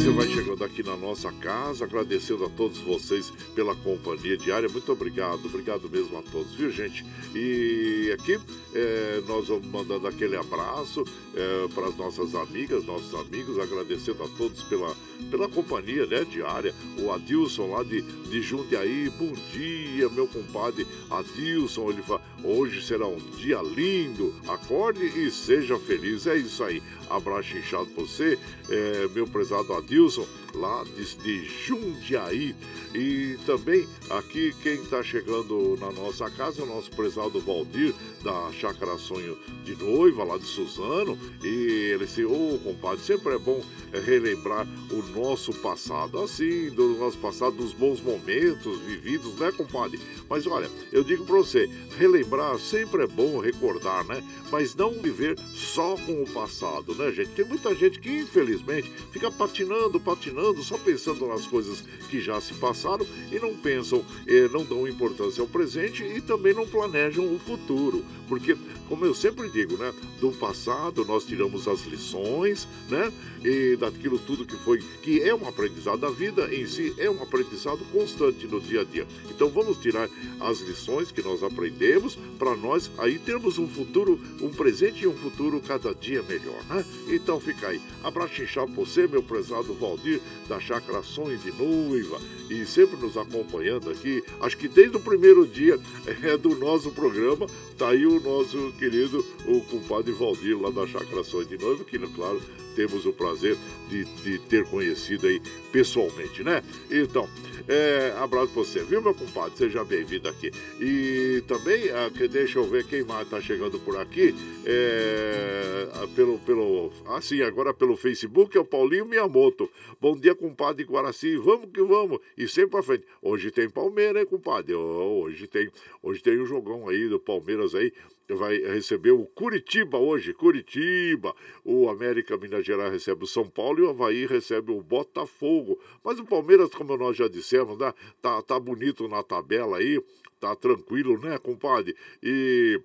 você vai chegando aqui na nossa casa, agradecendo a todos vocês pela companhia diária. Muito obrigado, obrigado mesmo a todos, viu, gente? E aqui é, nós vamos mandando aquele abraço é, para as nossas amigas, nossos amigos, agradecendo a todos pela, pela companhia né, diária. O Adilson lá de, de Jundiaí, bom dia, meu compadre Adilson. Ele fala, hoje será um dia lindo, acorde e seja feliz. É isso aí. Abraço inchado para você, é, meu prezado Adilson, Dilson lá de, Jundiaí. E também aqui quem está chegando na nossa casa é o nosso prezado Valdir, da Chácara Sonho de Noiva, lá de Suzano. E ele disse, ô oh, compadre, sempre é bom é, relembrar o nosso passado, assim, do nosso passado, dos bons momentos vividos, né, compadre? Mas olha, eu digo para você, relembrar sempre é bom recordar, né? Mas não viver só com o passado, né, gente? Tem muita gente que, infelizmente, fica patinando, patinando, só pensando nas coisas que já se passaram e não pensam, eh, não dão importância ao presente e também não planejam o futuro. Porque, como eu sempre digo, né? Do passado nós tiramos as lições, né? E daquilo tudo que foi, que é um aprendizado. da vida em si é um aprendizado constante no dia a dia. Então vamos tirar as lições que nós aprendemos para nós aí termos um futuro, um presente e um futuro cada dia melhor, né? Então fica aí. Abraço inchado você, meu prezado Valdir, da Chácara Sonhos de Noiva, e sempre nos acompanhando aqui. Acho que desde o primeiro dia é, do nosso programa, tá aí o nosso querido, o compadre Valdir, lá da Chácara Sonhos de Noiva, que, claro, temos o prazer de, de ter conhecido aí pessoalmente, né? Então, é, abraço pra você, viu, meu compadre? Seja bem-vindo aqui. E também, ah, que, deixa eu ver quem mais tá chegando por aqui. É, ah, pelo, pelo, assim, agora pelo Facebook é o Paulinho Miyamoto. Bom dia, compadre Guaraci. Vamos que vamos. E sempre pra frente. Hoje tem Palmeiras, hein, compadre? Hoje tem, hoje tem um jogão aí do Palmeiras aí vai receber o Curitiba hoje, Curitiba. O América Minas Gerais recebe o São Paulo e o Havaí recebe o Botafogo. Mas o Palmeiras, como nós já dissemos, né, tá, tá bonito na tabela aí, tá tranquilo, né, compadre? E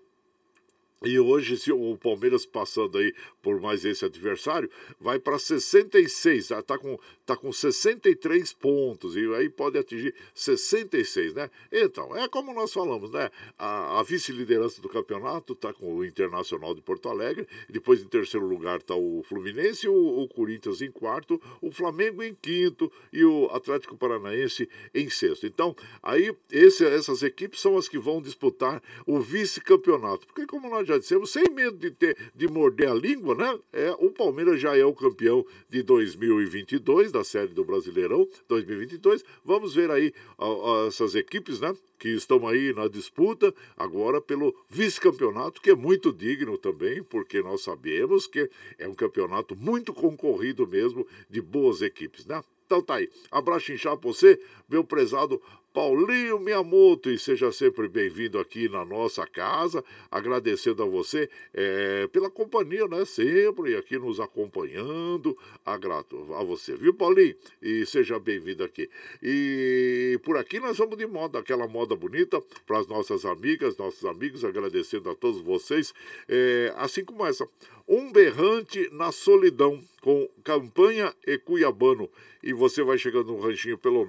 e hoje, se o Palmeiras passando aí por mais esse adversário, vai para 66, está tá com, tá com 63 pontos, e aí pode atingir 66, né? Então, é como nós falamos, né? A, a vice-liderança do campeonato está com o Internacional de Porto Alegre, depois em terceiro lugar está o Fluminense, o, o Corinthians em quarto, o Flamengo em quinto e o Atlético Paranaense em sexto. Então, aí esse, essas equipes são as que vão disputar o vice-campeonato, porque como nós já dissemos, sem medo de, ter, de morder a língua, né? É, o Palmeiras já é o campeão de 2022, da série do Brasileirão 2022. Vamos ver aí a, a, essas equipes, né? Que estão aí na disputa agora pelo vice-campeonato, que é muito digno também, porque nós sabemos que é um campeonato muito concorrido mesmo, de boas equipes, né? Então tá aí. Abraço inchado pra você, meu prezado Paulinho Miyamoto, e seja sempre bem-vindo aqui na nossa casa, agradecendo a você é, pela companhia, né? Sempre aqui nos acompanhando, a grato a você, viu, Paulinho? E seja bem-vindo aqui. E por aqui nós vamos de moda, aquela moda bonita para as nossas amigas, nossos amigos, agradecendo a todos vocês, é, assim como essa. Um berrante na solidão, com Campanha e Cuiabano. E você vai chegando no ranchinho pelo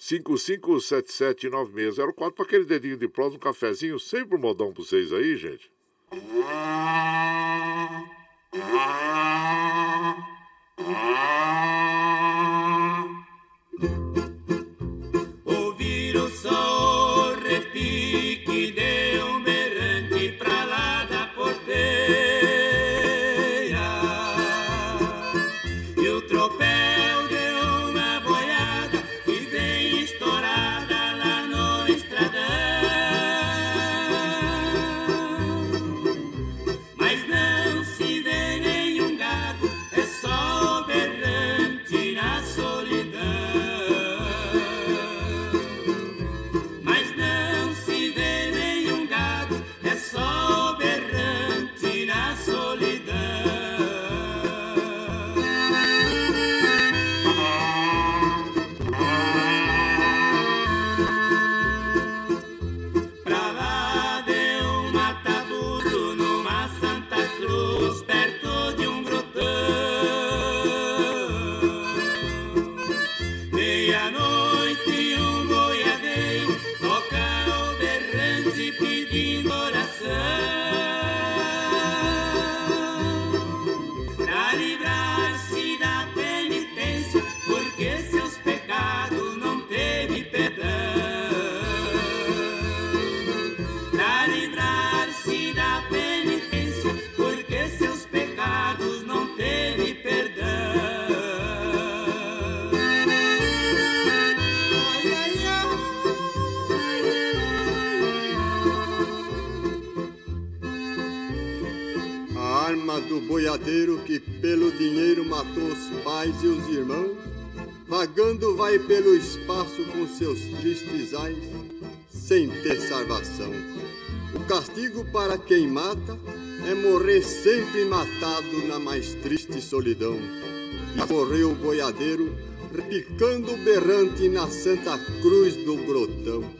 955779604 para aquele dedinho de prosa, um cafezinho, sempre um modão para vocês aí, gente. Castigo para quem mata é morrer sempre matado na mais triste solidão. E morreu o boiadeiro, repicando berrante na Santa Cruz do Grotão.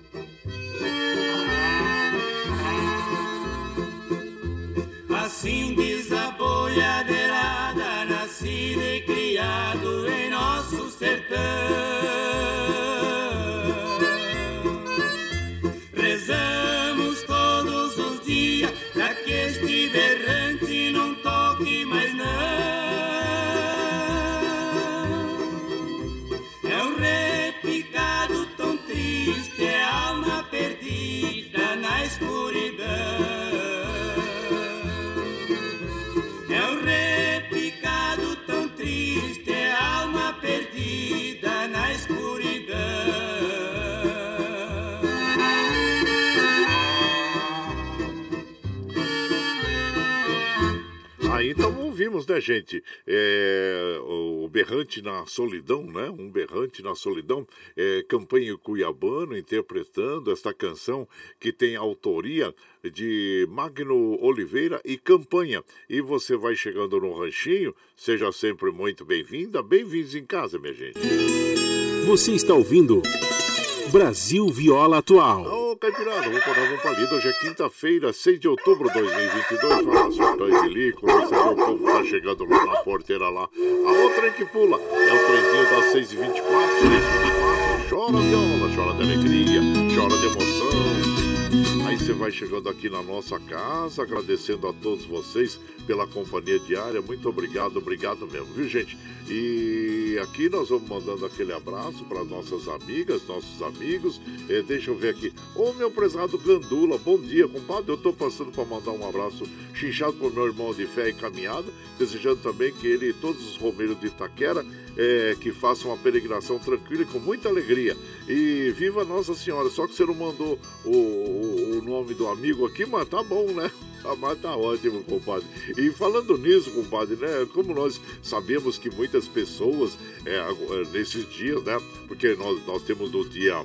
Né, gente? É, o Berrante na Solidão, né? Um Berrante na Solidão, é, campanha cuiabano interpretando esta canção que tem autoria de Magno Oliveira e Campanha. E você vai chegando no ranchinho, seja sempre muito bem-vinda, bem-vindos em casa, minha gente. Você está ouvindo Brasil Viola Atual. Ô, Caipirada, vamos parar um palito. Hoje é quinta-feira, 6 de outubro de 2022. Fala, Sertões de Lico, você vê o povo tá chegando lá na porteira lá. A outra é que pula é o trenzinho das 6h24, 6h24. Chora viola, chora de alegria, chora de emoção. Você vai chegando aqui na nossa casa, agradecendo a todos vocês pela companhia diária. Muito obrigado, obrigado mesmo, viu, gente? E aqui nós vamos mandando aquele abraço para nossas amigas, nossos amigos. Eh, deixa eu ver aqui. Ô, meu prezado Gandula, bom dia, compadre. Eu tô passando para mandar um abraço chinchado pro meu irmão de fé e caminhada, desejando também que ele e todos os romeiros de Itaquera eh, que façam uma peregrinação tranquila e com muita alegria. E viva Nossa Senhora. Só que você não mandou o, o, o nome do amigo aqui, mas tá bom, né? Ah, mas tá ótimo, compadre. E falando nisso, compadre, né? Como nós sabemos que muitas pessoas, é, agora, nesses dias, né? Porque nós, nós temos no dia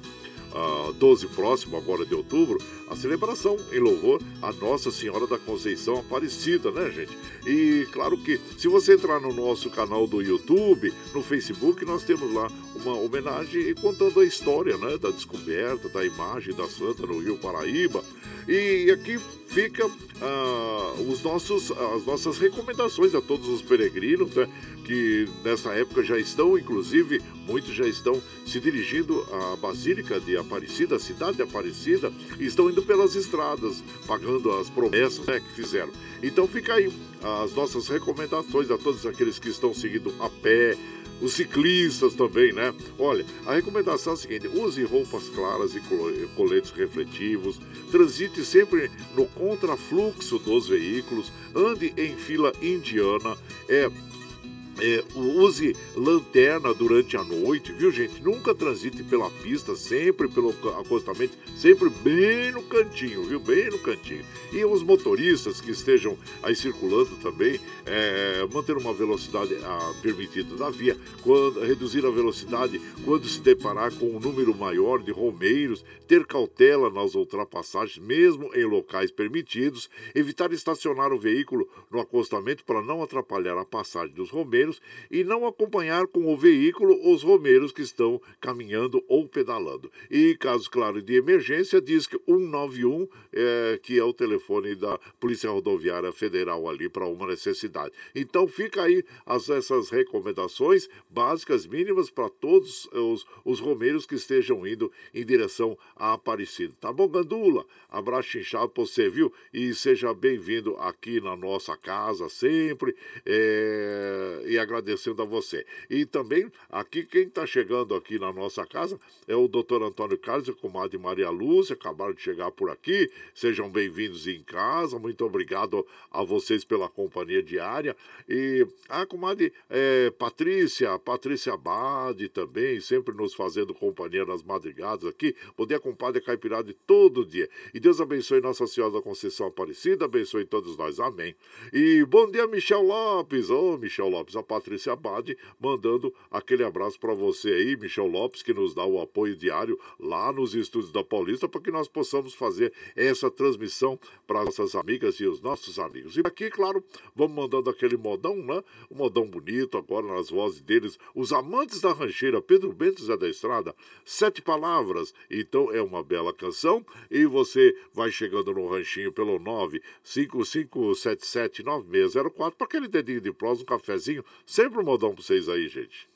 ah, 12 próximo, agora de outubro, a celebração em louvor a Nossa Senhora da Conceição Aparecida, né, gente? E claro que se você entrar no nosso canal do YouTube, no Facebook, nós temos lá uma homenagem contando a história, né, da descoberta da imagem da Santa no Rio Paraíba. E aqui fica ah, os nossos, as nossas recomendações a todos os peregrinos, né, que nessa época já estão, inclusive, muitos já estão se dirigindo à Basílica de Aparecida, a cidade de Aparecida, e estão pelas estradas, pagando as promessas né, que fizeram. Então fica aí as nossas recomendações a todos aqueles que estão seguindo a pé, os ciclistas também, né? Olha, a recomendação é a seguinte: use roupas claras e coletes refletivos, transite sempre no contrafluxo dos veículos, ande em fila indiana, é é, use lanterna durante a noite, viu gente? Nunca transite pela pista, sempre pelo acostamento, sempre bem no cantinho, viu? Bem no cantinho. E os motoristas que estejam aí circulando também, é, manter uma velocidade ah, permitida da via, quando, reduzir a velocidade quando se deparar com um número maior de romeiros, ter cautela nas ultrapassagens, mesmo em locais permitidos, evitar estacionar o veículo no acostamento para não atrapalhar a passagem dos romeiros e não acompanhar com o veículo os romeiros que estão caminhando ou pedalando. E caso claro de emergência, diz que 191, é, que é o telefone da Polícia Rodoviária Federal ali para uma necessidade. Então fica aí as, essas recomendações básicas, mínimas para todos os, os romeiros que estejam indo em direção a Aparecida. Tá bom, Gandula? Abraço inchado para você, viu? E seja bem-vindo aqui na nossa casa sempre. É, agradecendo a você. E também aqui, quem está chegando aqui na nossa casa é o doutor Antônio Carlos e a comadre Maria Lúcia, acabaram de chegar por aqui. Sejam bem-vindos em casa. Muito obrigado a vocês pela companhia diária. E a comadre é, Patrícia, Patrícia Abade também, sempre nos fazendo companhia nas madrigadas aqui. Bom dia, compadre Caipirada todo dia. E Deus abençoe Nossa Senhora da Conceição Aparecida, abençoe todos nós. Amém. E bom dia, Michel Lopes. Ô, oh, Michel Lopes, a Patrícia Abade mandando aquele abraço para você aí, Michel Lopes, que nos dá o apoio diário lá nos estúdios da Paulista para que nós possamos fazer essa transmissão para nossas amigas e os nossos amigos. E aqui, claro, vamos mandando aquele modão, né? Um modão bonito agora nas vozes deles, os amantes da rancheira, Pedro Bento Zé da Estrada, sete palavras. Então é uma bela canção e você vai chegando no ranchinho pelo 955779604 para aquele dedinho de prosa, um cafezinho, sempre um modão para vocês aí, gente.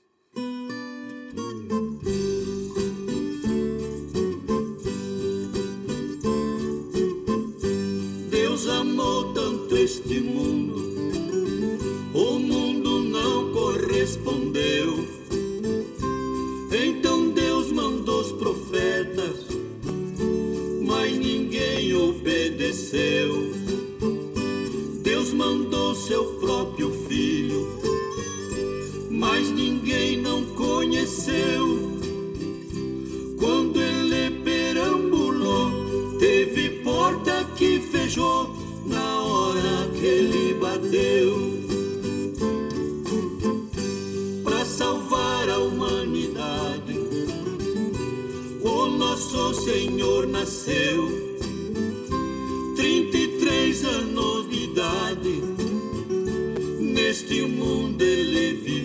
Deus amou tanto este mundo, o mundo não correspondeu. Então Deus mandou os profetas, mas ninguém obedeceu. Deus mandou seu próprio ninguém não conheceu. Quando ele perambulou, teve porta que fechou na hora que ele bateu. Para salvar a humanidade, o nosso Senhor nasceu. 33 anos de idade, neste mundo ele viveu.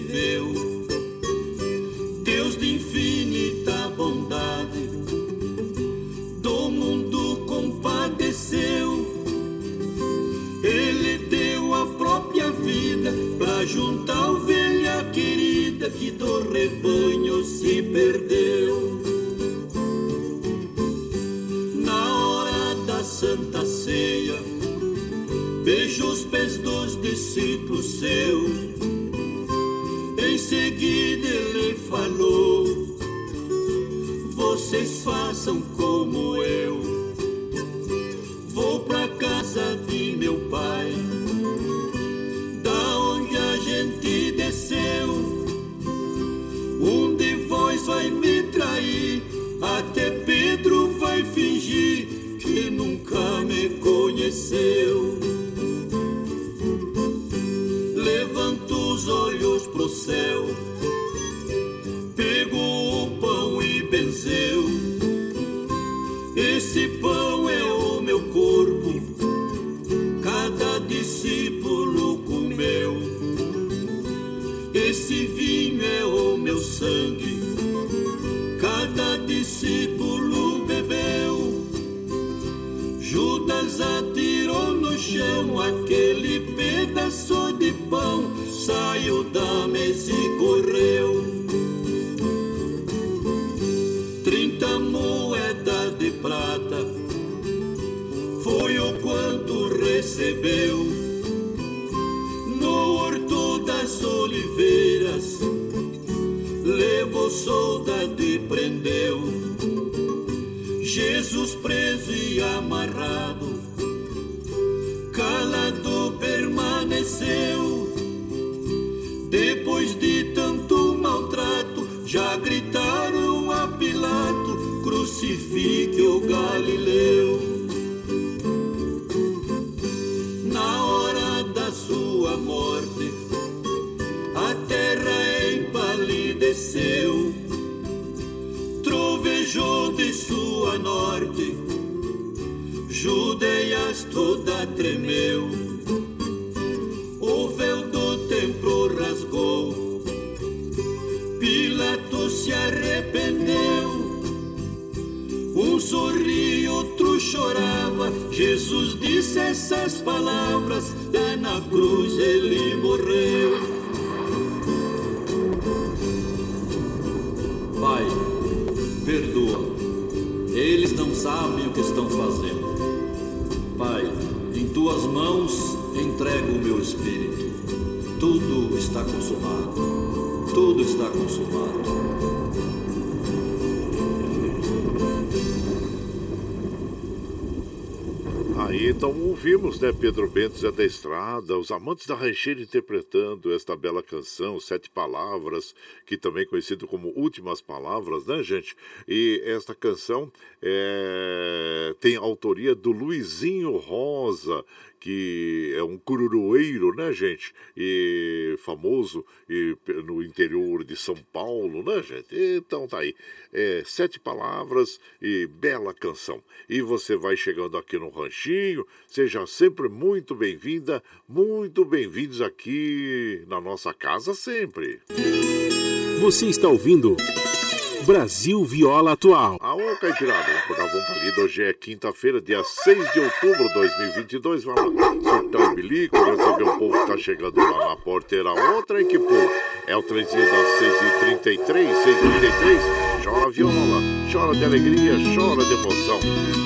Querida que do rebanho se perdeu. Na hora da Santa Ceia, beijou os pés dos discípulos seus. Em seguida ele falou: Vocês façam como eu. Os amantes da rancheira interpretando esta bela canção, Sete Palavras, que também é conhecido como Últimas Palavras, né, gente? E esta canção é, tem autoria do Luizinho Rosa, que é um cururueiro, né, gente? E famoso e, no interior de São Paulo, né, gente? Então tá aí. É, sete palavras e bela canção. E você vai chegando aqui no Ranchinho, seja sempre muito bem-vinda, muito bem-vindos aqui na nossa casa sempre. Você está ouvindo. Brasil Viola Atual. Aô, Caipirada, vamos uma palida. Hoje é quinta-feira, dia 6 de outubro de 2022. Vai lá, soltar o bilico, receber o povo que tá chegando lá na porteira. Outra, povo? É o trenzinho das 6h33, 6h33. Chora viola, chora de alegria, chora de emoção.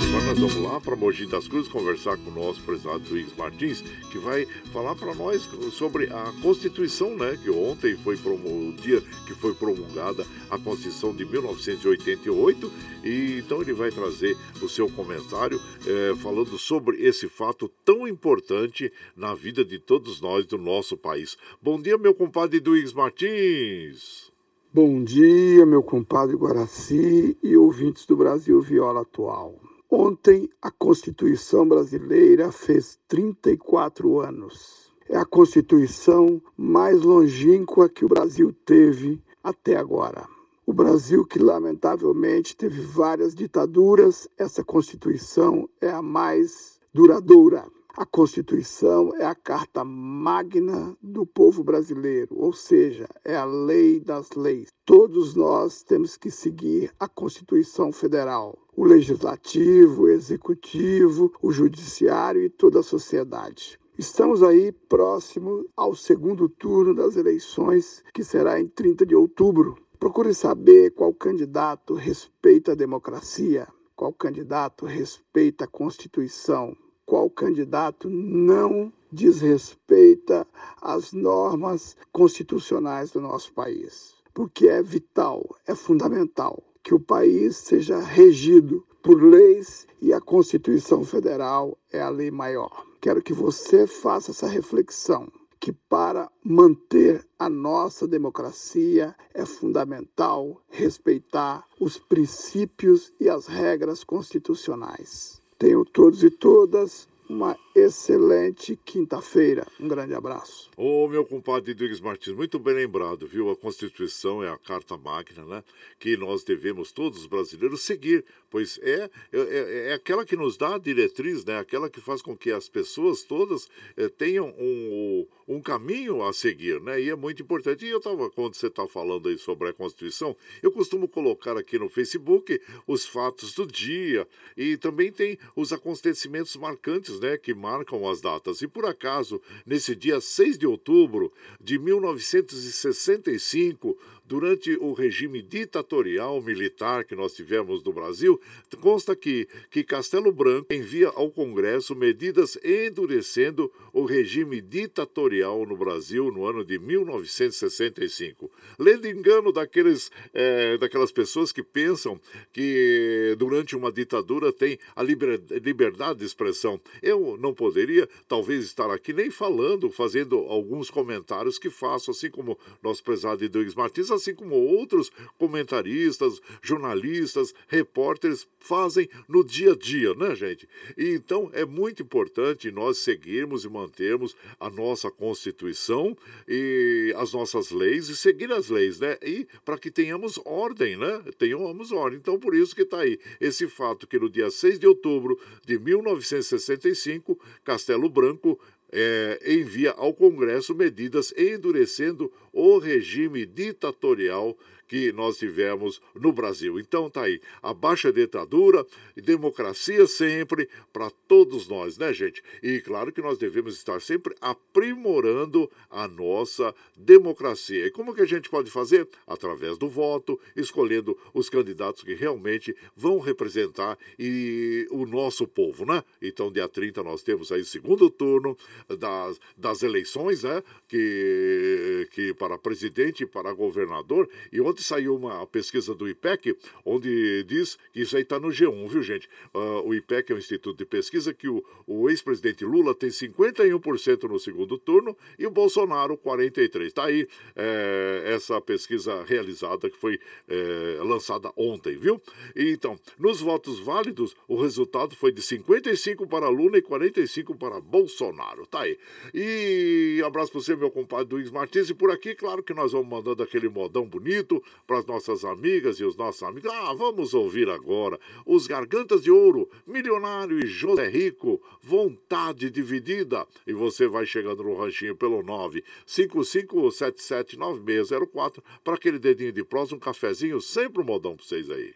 Agora nós vamos lá para Mogi das Cruzes conversar com o nosso presidente Luiz Martins, que vai falar para nós sobre a Constituição, né? Que ontem foi o dia que foi promulgada a Constituição de 1988 e então ele vai trazer o seu comentário é, falando sobre esse fato tão importante na vida de todos nós do nosso país. Bom dia, meu compadre Luiz Martins. Bom dia, meu compadre Guaraci e ouvintes do Brasil Viola Atual. Ontem a Constituição brasileira fez 34 anos. É a Constituição mais longínqua que o Brasil teve até agora. O Brasil, que lamentavelmente teve várias ditaduras, essa Constituição é a mais duradoura. A Constituição é a carta magna do povo brasileiro, ou seja, é a lei das leis. Todos nós temos que seguir a Constituição Federal. O legislativo, o executivo, o judiciário e toda a sociedade. Estamos aí próximo ao segundo turno das eleições, que será em 30 de outubro. Procure saber qual candidato respeita a democracia, qual candidato respeita a Constituição, qual candidato não desrespeita as normas constitucionais do nosso país. Porque é vital, é fundamental que o país seja regido por leis e a Constituição Federal é a lei maior. Quero que você faça essa reflexão que para manter a nossa democracia é fundamental respeitar os princípios e as regras constitucionais. Tenham todos e todas uma excelente quinta-feira. Um grande abraço. Ô, meu compadre Duígues Martins, muito bem lembrado, viu? A Constituição é a carta magna, né? Que nós devemos, todos os brasileiros, seguir, pois é, é, é, é aquela que nos dá a diretriz, né? Aquela que faz com que as pessoas todas é, tenham um, um caminho a seguir, né? E é muito importante. E eu estava, quando você está falando aí sobre a Constituição, eu costumo colocar aqui no Facebook os fatos do dia e também tem os acontecimentos marcantes, né? Que marcam as datas. E por acaso, nesse dia 6 de outubro de 1965, durante o regime ditatorial militar que nós tivemos no Brasil, consta que, que Castelo Branco envia ao Congresso medidas endurecendo o regime ditatorial no Brasil no ano de 1965. Lendo engano daqueles, é, daquelas pessoas que pensam que durante uma ditadura tem a liber, liberdade de expressão. Eu não poderia, talvez, estar aqui nem falando, fazendo alguns comentários que faço, assim como nosso prezado Eduardo Martins, assim como outros comentaristas, jornalistas, repórteres fazem no dia a dia, né, gente? E então é muito importante nós seguirmos e mantermos a nossa Constituição e as nossas leis e seguir as leis, né? E para que tenhamos ordem, né? Tenhamos ordem. Então, por isso que está aí esse fato que no dia 6 de outubro de 1965, Castelo Branco é, envia ao Congresso medidas endurecendo o regime ditatorial que nós tivemos no Brasil. Então tá aí, a baixa ditadura e democracia sempre para todos nós, né, gente? E claro que nós devemos estar sempre aprimorando a nossa democracia. E como que a gente pode fazer? Através do voto, escolhendo os candidatos que realmente vão representar e o nosso povo, né? Então, dia 30 nós temos aí o segundo turno das, das eleições, né? Que, que para presidente e para governador. E ontem saiu uma pesquisa do IPEC, onde diz que isso aí está no G1, viu, gente? Uh, o IPEC é um instituto de pesquisa que o, o ex-presidente Lula tem 51% no segundo turno e o Bolsonaro 43%. Está aí é, essa pesquisa realizada que foi é, lançada ontem, viu? E, então, nos votos válidos, o resultado foi de 55 para Lula e 45 para Bolsonaro. Tá aí. E abraço para você, meu compadre Luiz Martins. E por aqui, claro que nós vamos mandando aquele modão bonito para as nossas amigas e os nossos amigos. Ah, vamos ouvir agora os Gargantas de Ouro, Milionário e José Rico, Vontade Dividida. E você vai chegando no ranchinho pelo 955779604 para aquele dedinho de prosa, um cafezinho, sempre um modão para vocês aí.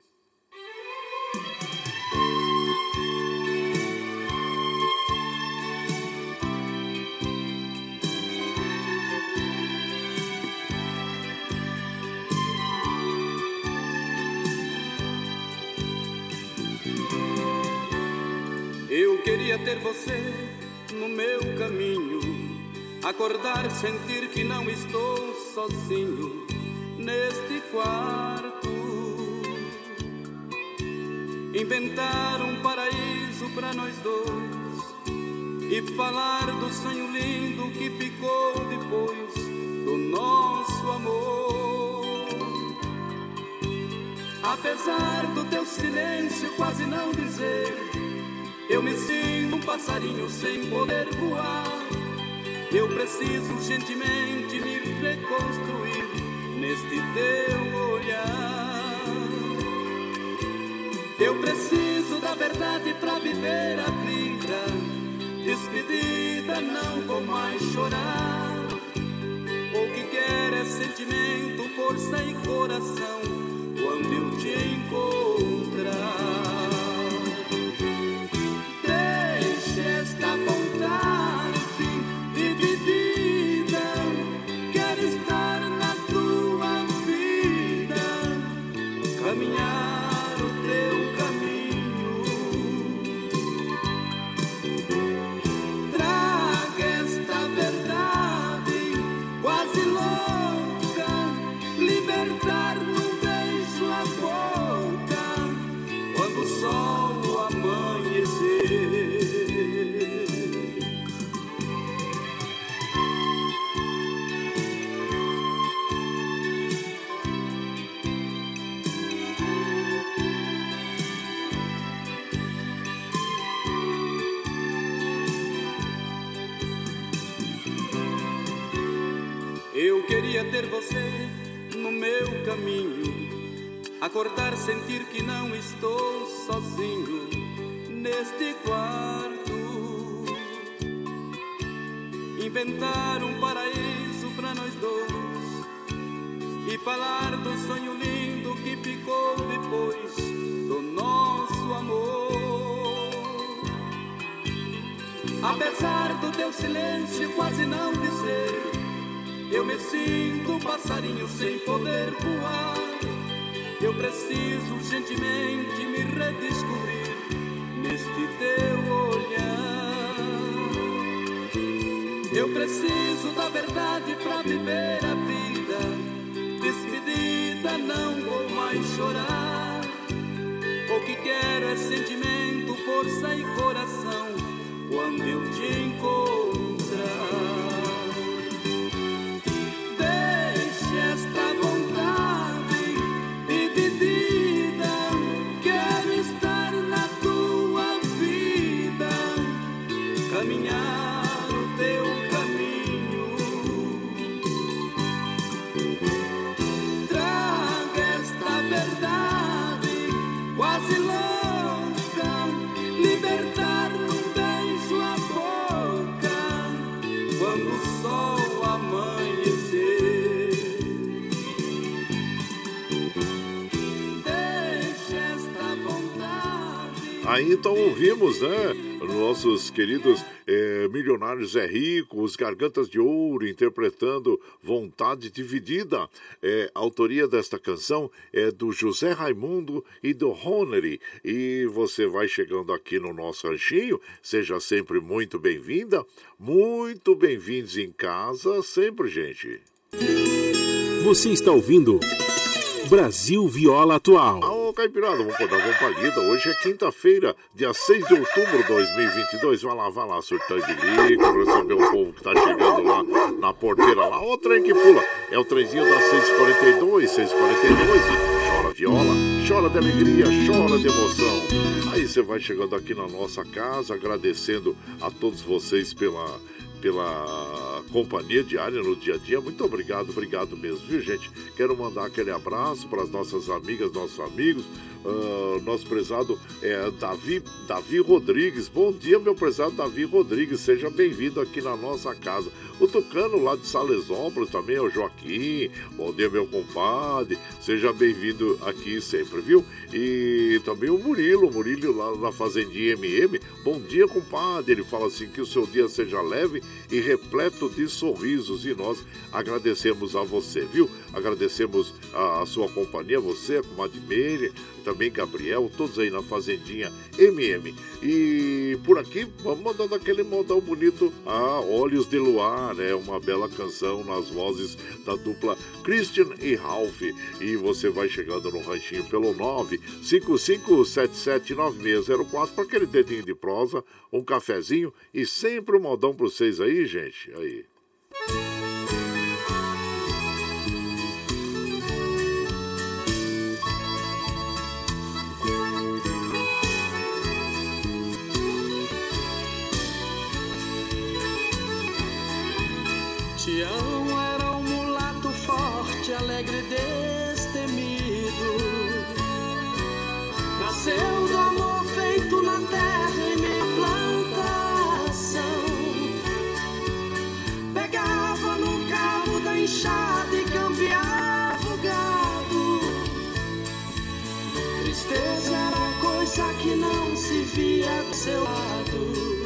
Eu queria ter você no meu caminho, acordar, sentir que não estou sozinho neste quarto. Inventar um paraíso para nós dois e falar do sonho lindo que ficou depois do nosso amor. Apesar do teu silêncio quase não dizer eu me sinto um passarinho sem poder voar. Eu preciso urgentemente me reconstruir neste teu olhar. Eu preciso da verdade para viver a vida. Despedida, não vou mais chorar. O que quer é sentimento, força e coração quando eu te encontrar. Acordar, sentir que não estou sozinho neste quarto. Inventar um paraíso para nós dois e falar do sonho lindo que ficou depois do nosso amor. Apesar do teu silêncio quase não dizer, eu me sinto um passarinho sem poder voar. Eu preciso urgentemente me redescobrir neste teu olhar. Eu preciso da verdade para viver a vida. Despedida, não vou mais chorar. O que quero é sentimento, força e coração quando eu te encontrar. Aí então ouvimos, né? Nossos queridos é, milionários é rico, os Gargantas de Ouro interpretando Vontade Dividida. É, a autoria desta canção é do José Raimundo e do Ronery. E você vai chegando aqui no nosso ranchinho, seja sempre muito bem-vinda, muito bem-vindos em casa, sempre, gente. Você está ouvindo. Brasil Viola Atual. Ô, Caipirada, vamos dar uma palida. Hoje é quinta-feira, dia 6 de outubro de 2022. Vai lá, vai lá, surtando de lico, receber o povo que tá chegando lá na porteira lá. Ô, trem que pula. É o trenzinho das 6h42, 6h42. Chora viola, chora de alegria, chora de emoção. Aí você vai chegando aqui na nossa casa, agradecendo a todos vocês pela pela companhia diária no dia a dia. Muito obrigado, obrigado mesmo, viu, gente? Quero mandar aquele abraço para as nossas amigas, nossos amigos. Uh, nosso prezado é Davi, Davi Rodrigues. Bom dia, meu prezado Davi Rodrigues. Seja bem-vindo aqui na nossa casa. O Tucano lá de Salesópolis também é o Joaquim. Bom dia, meu compadre. Seja bem-vindo aqui sempre, viu? E também o Murilo, o Murilo lá na Fazendinha MM. Bom dia, compadre. Ele fala assim: que o seu dia seja leve e repleto de sorrisos. E nós agradecemos a você, viu? Agradecemos a, sua companhia, você, a comadre Meire, também Gabriel, todos aí na Fazendinha MM. E por aqui, vamos mandando aquele modal bonito a Olhos de Luar, né? Uma bela canção nas vozes da dupla Christian e Ralph. E você vai chegando no ranchinho pelo 955779604 para aquele dedinho de prosa, um cafezinho e sempre um modão para vocês aí, gente. Aí. Tião era Tristeza era coisa que não se via do seu lado.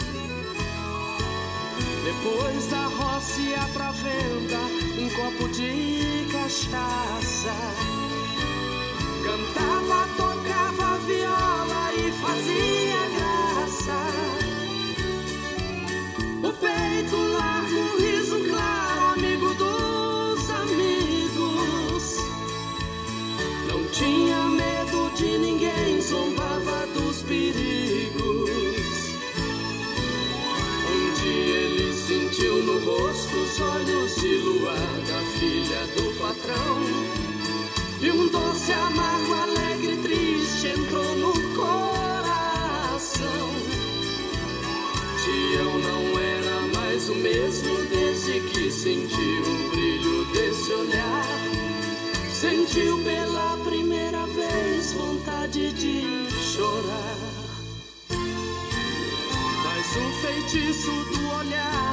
Depois da roça ia pra venda um copo de cachaça. Cantava, tocava luar da filha do patrão. E um doce amargo, alegre triste entrou no coração. Tião não era mais o mesmo desde que sentiu o brilho desse olhar. Sentiu pela primeira vez vontade de chorar. Mas um feitiço do olhar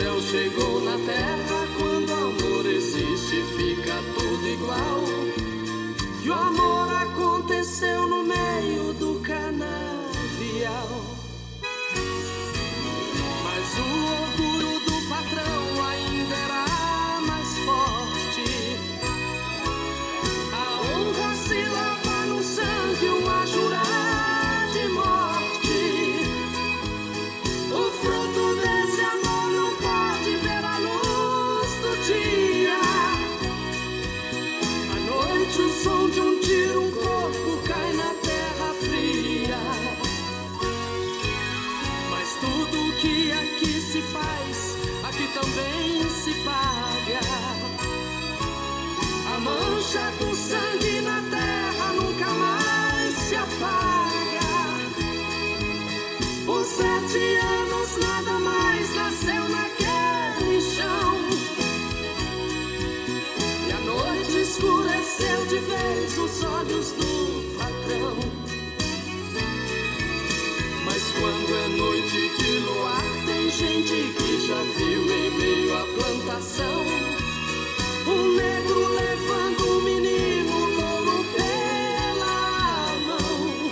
céu chegou na terra. Já viu em meio à plantação um negro levando um menino louro pela mão.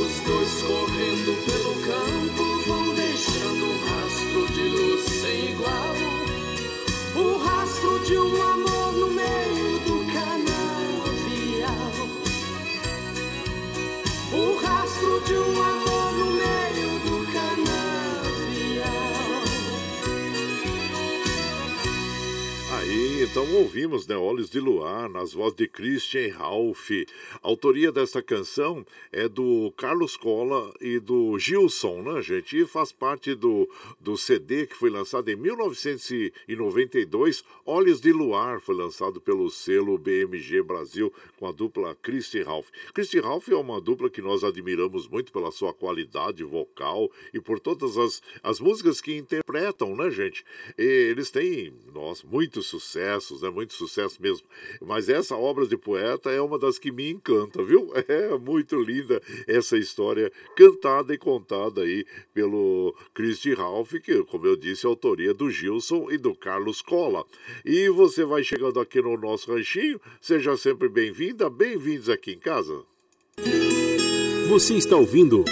Os dois correndo pelo campo vão deixando um rastro de luz sem igual. O rastro de um então ouvimos, né? Olhos de Luar, nas vozes de Christian Ralph. A autoria dessa canção é do Carlos Cola e do Gilson, né, gente? E faz parte do, do CD que foi lançado em 1992. Olhos de Luar foi lançado pelo selo BMG Brasil com a dupla Christian Ralph. Christian Ralph é uma dupla que nós admiramos muito pela sua qualidade vocal e por todas as, as músicas que interpretam, né, gente? E eles têm, nossa, muitos sucessos, né? Muito sucesso mesmo. Mas essa obra de poeta é uma das que me encanta, viu? É muito linda essa história cantada e contada aí pelo Christy Ralph, que, como eu disse, é autoria do Gilson e do Carlos Cola. E você vai chegando aqui no nosso ranchinho, seja sempre bem-vinda, bem-vindos aqui em casa. Você está ouvindo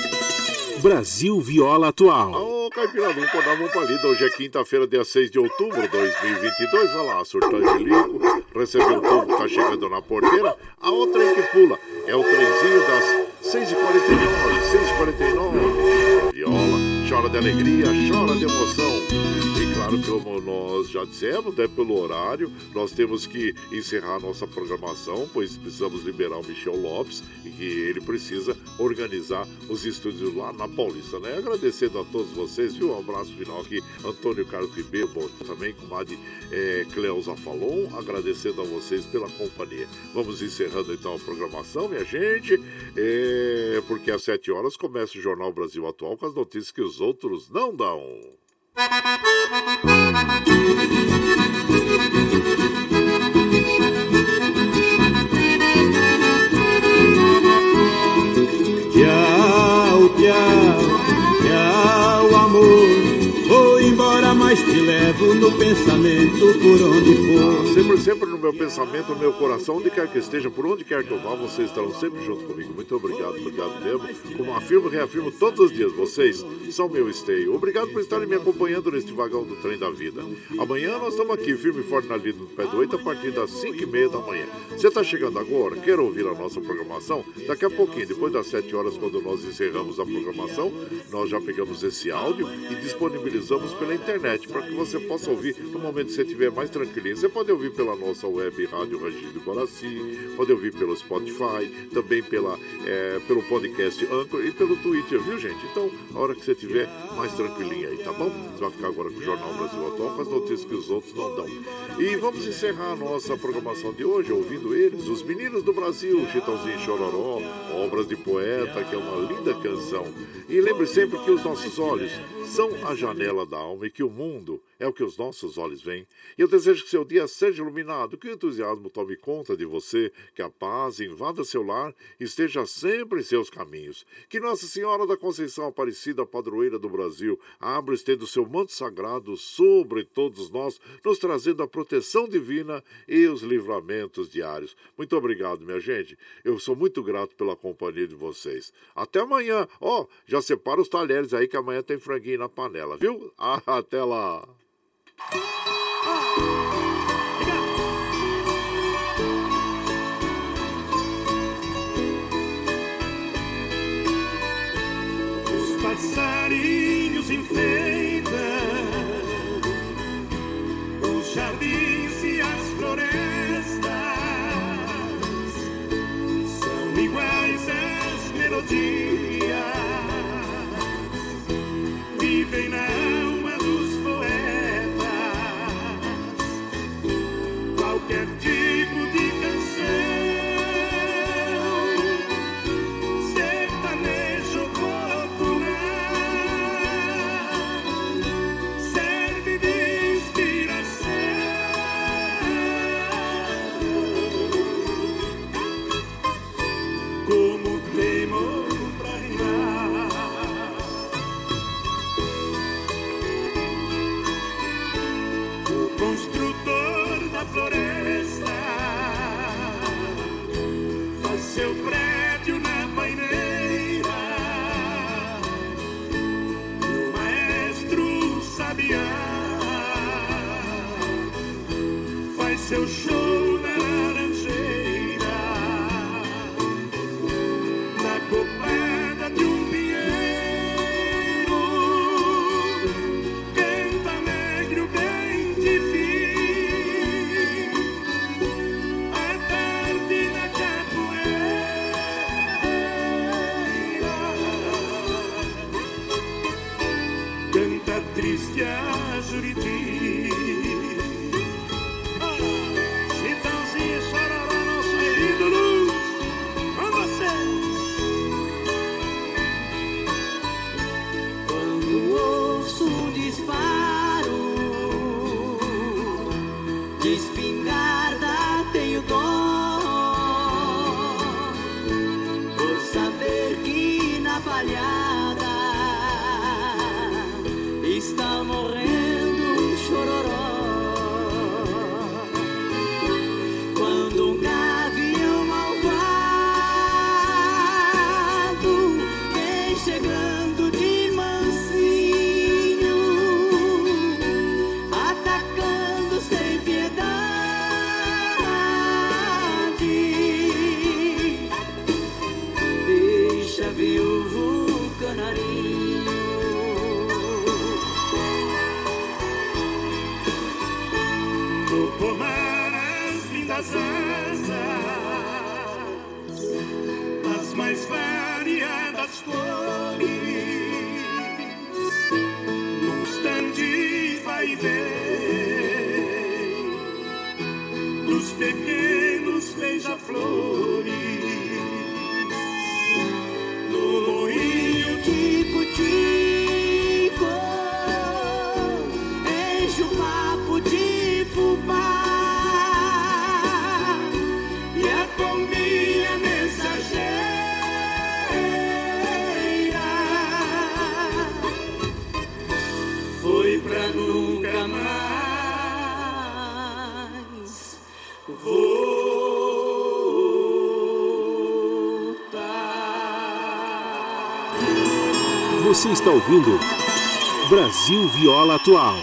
Brasil Viola Atual. Ô, Caipira, vamos pôr na mão palida. Hoje é quinta-feira, dia 6 de outubro de 2022. Vai lá, Surtangelico, recebeu o povo tá chegando na porteira. A outra aí que pula é o trenzinho das 6h49, 6h49. Viola, chora de alegria, chora de emoção. Claro, como nós já dissemos, né, pelo horário, nós temos que encerrar nossa programação, pois precisamos liberar o Michel Lopes e que ele precisa organizar os estúdios lá na Paulista, né? Agradecendo a todos vocês, viu? Um abraço final aqui, Antônio Carlos Ribeiro, também com a é, Cleusa Falon, agradecendo a vocês pela companhia. Vamos encerrando então a programação, minha gente, é, porque às 7 horas começa o Jornal Brasil Atual com as notícias que os outros não dão. Thank you. No pensamento por onde for. Sempre, sempre no meu pensamento, no meu coração, onde quer que esteja, por onde quer que eu vá, vocês estarão sempre junto comigo. Muito obrigado, obrigado mesmo. Como afirmo reafirmo todos os dias, vocês são meu esteio. Obrigado por estarem me acompanhando neste vagão do trem da vida. Amanhã nós estamos aqui, firme e forte na lida do pé do 8, a partir das 5 e meia da manhã. Você está chegando agora, quer ouvir a nossa programação? Daqui a pouquinho, depois das 7 horas, quando nós encerramos a programação, nós já pegamos esse áudio e disponibilizamos pela internet para que você possa ouvir no momento que você estiver mais tranquilinho. Você pode ouvir pela nossa web Rádio Rangido Guaraci, pode ouvir pelo Spotify, também pela, é, pelo podcast Anchor e pelo Twitter, viu gente? Então, a hora que você estiver mais tranquilinho aí, tá bom? Você vai ficar agora com o Jornal Brasil Atual com as notícias que os outros não dão. E vamos encerrar a nossa programação de hoje ouvindo eles, os meninos do Brasil, Chitãozinho Chororó, Obras de Poeta, que é uma linda canção. E lembre sempre que os nossos olhos são a janela da alma e que o mundo é o que os nossos olhos veem. E eu desejo que seu dia seja iluminado, que o entusiasmo tome conta de você, que a paz invada seu lar e esteja sempre em seus caminhos. Que Nossa Senhora da Conceição Aparecida, padroeira do Brasil, abra e estenda o seu manto sagrado sobre todos nós, nos trazendo a proteção divina e os livramentos diários. Muito obrigado, minha gente. Eu sou muito grato pela companhia de vocês. Até amanhã. Ó, oh, já separa os talheres aí que amanhã tem franguinho na panela, viu? Até lá. Os passarinhos enfeitam os jardins e as florestas. São iguais as melodias, vivem na Você está ouvindo Brasil Viola Atual.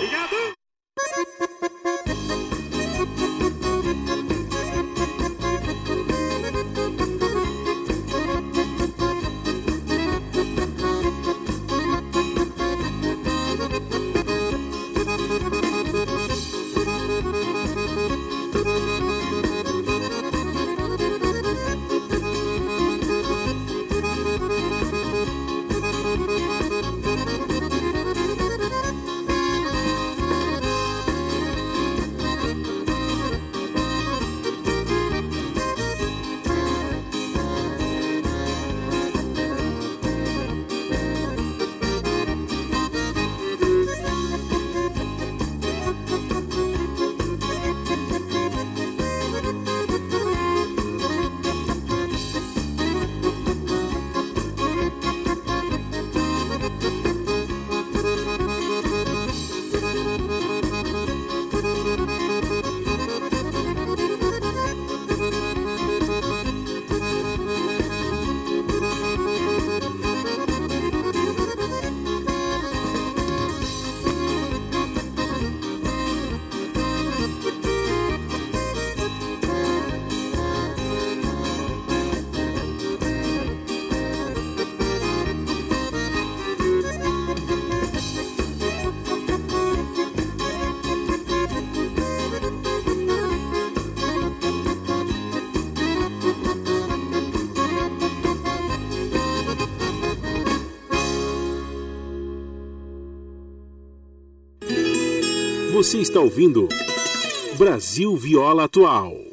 Você está ouvindo Brasil Viola Atual.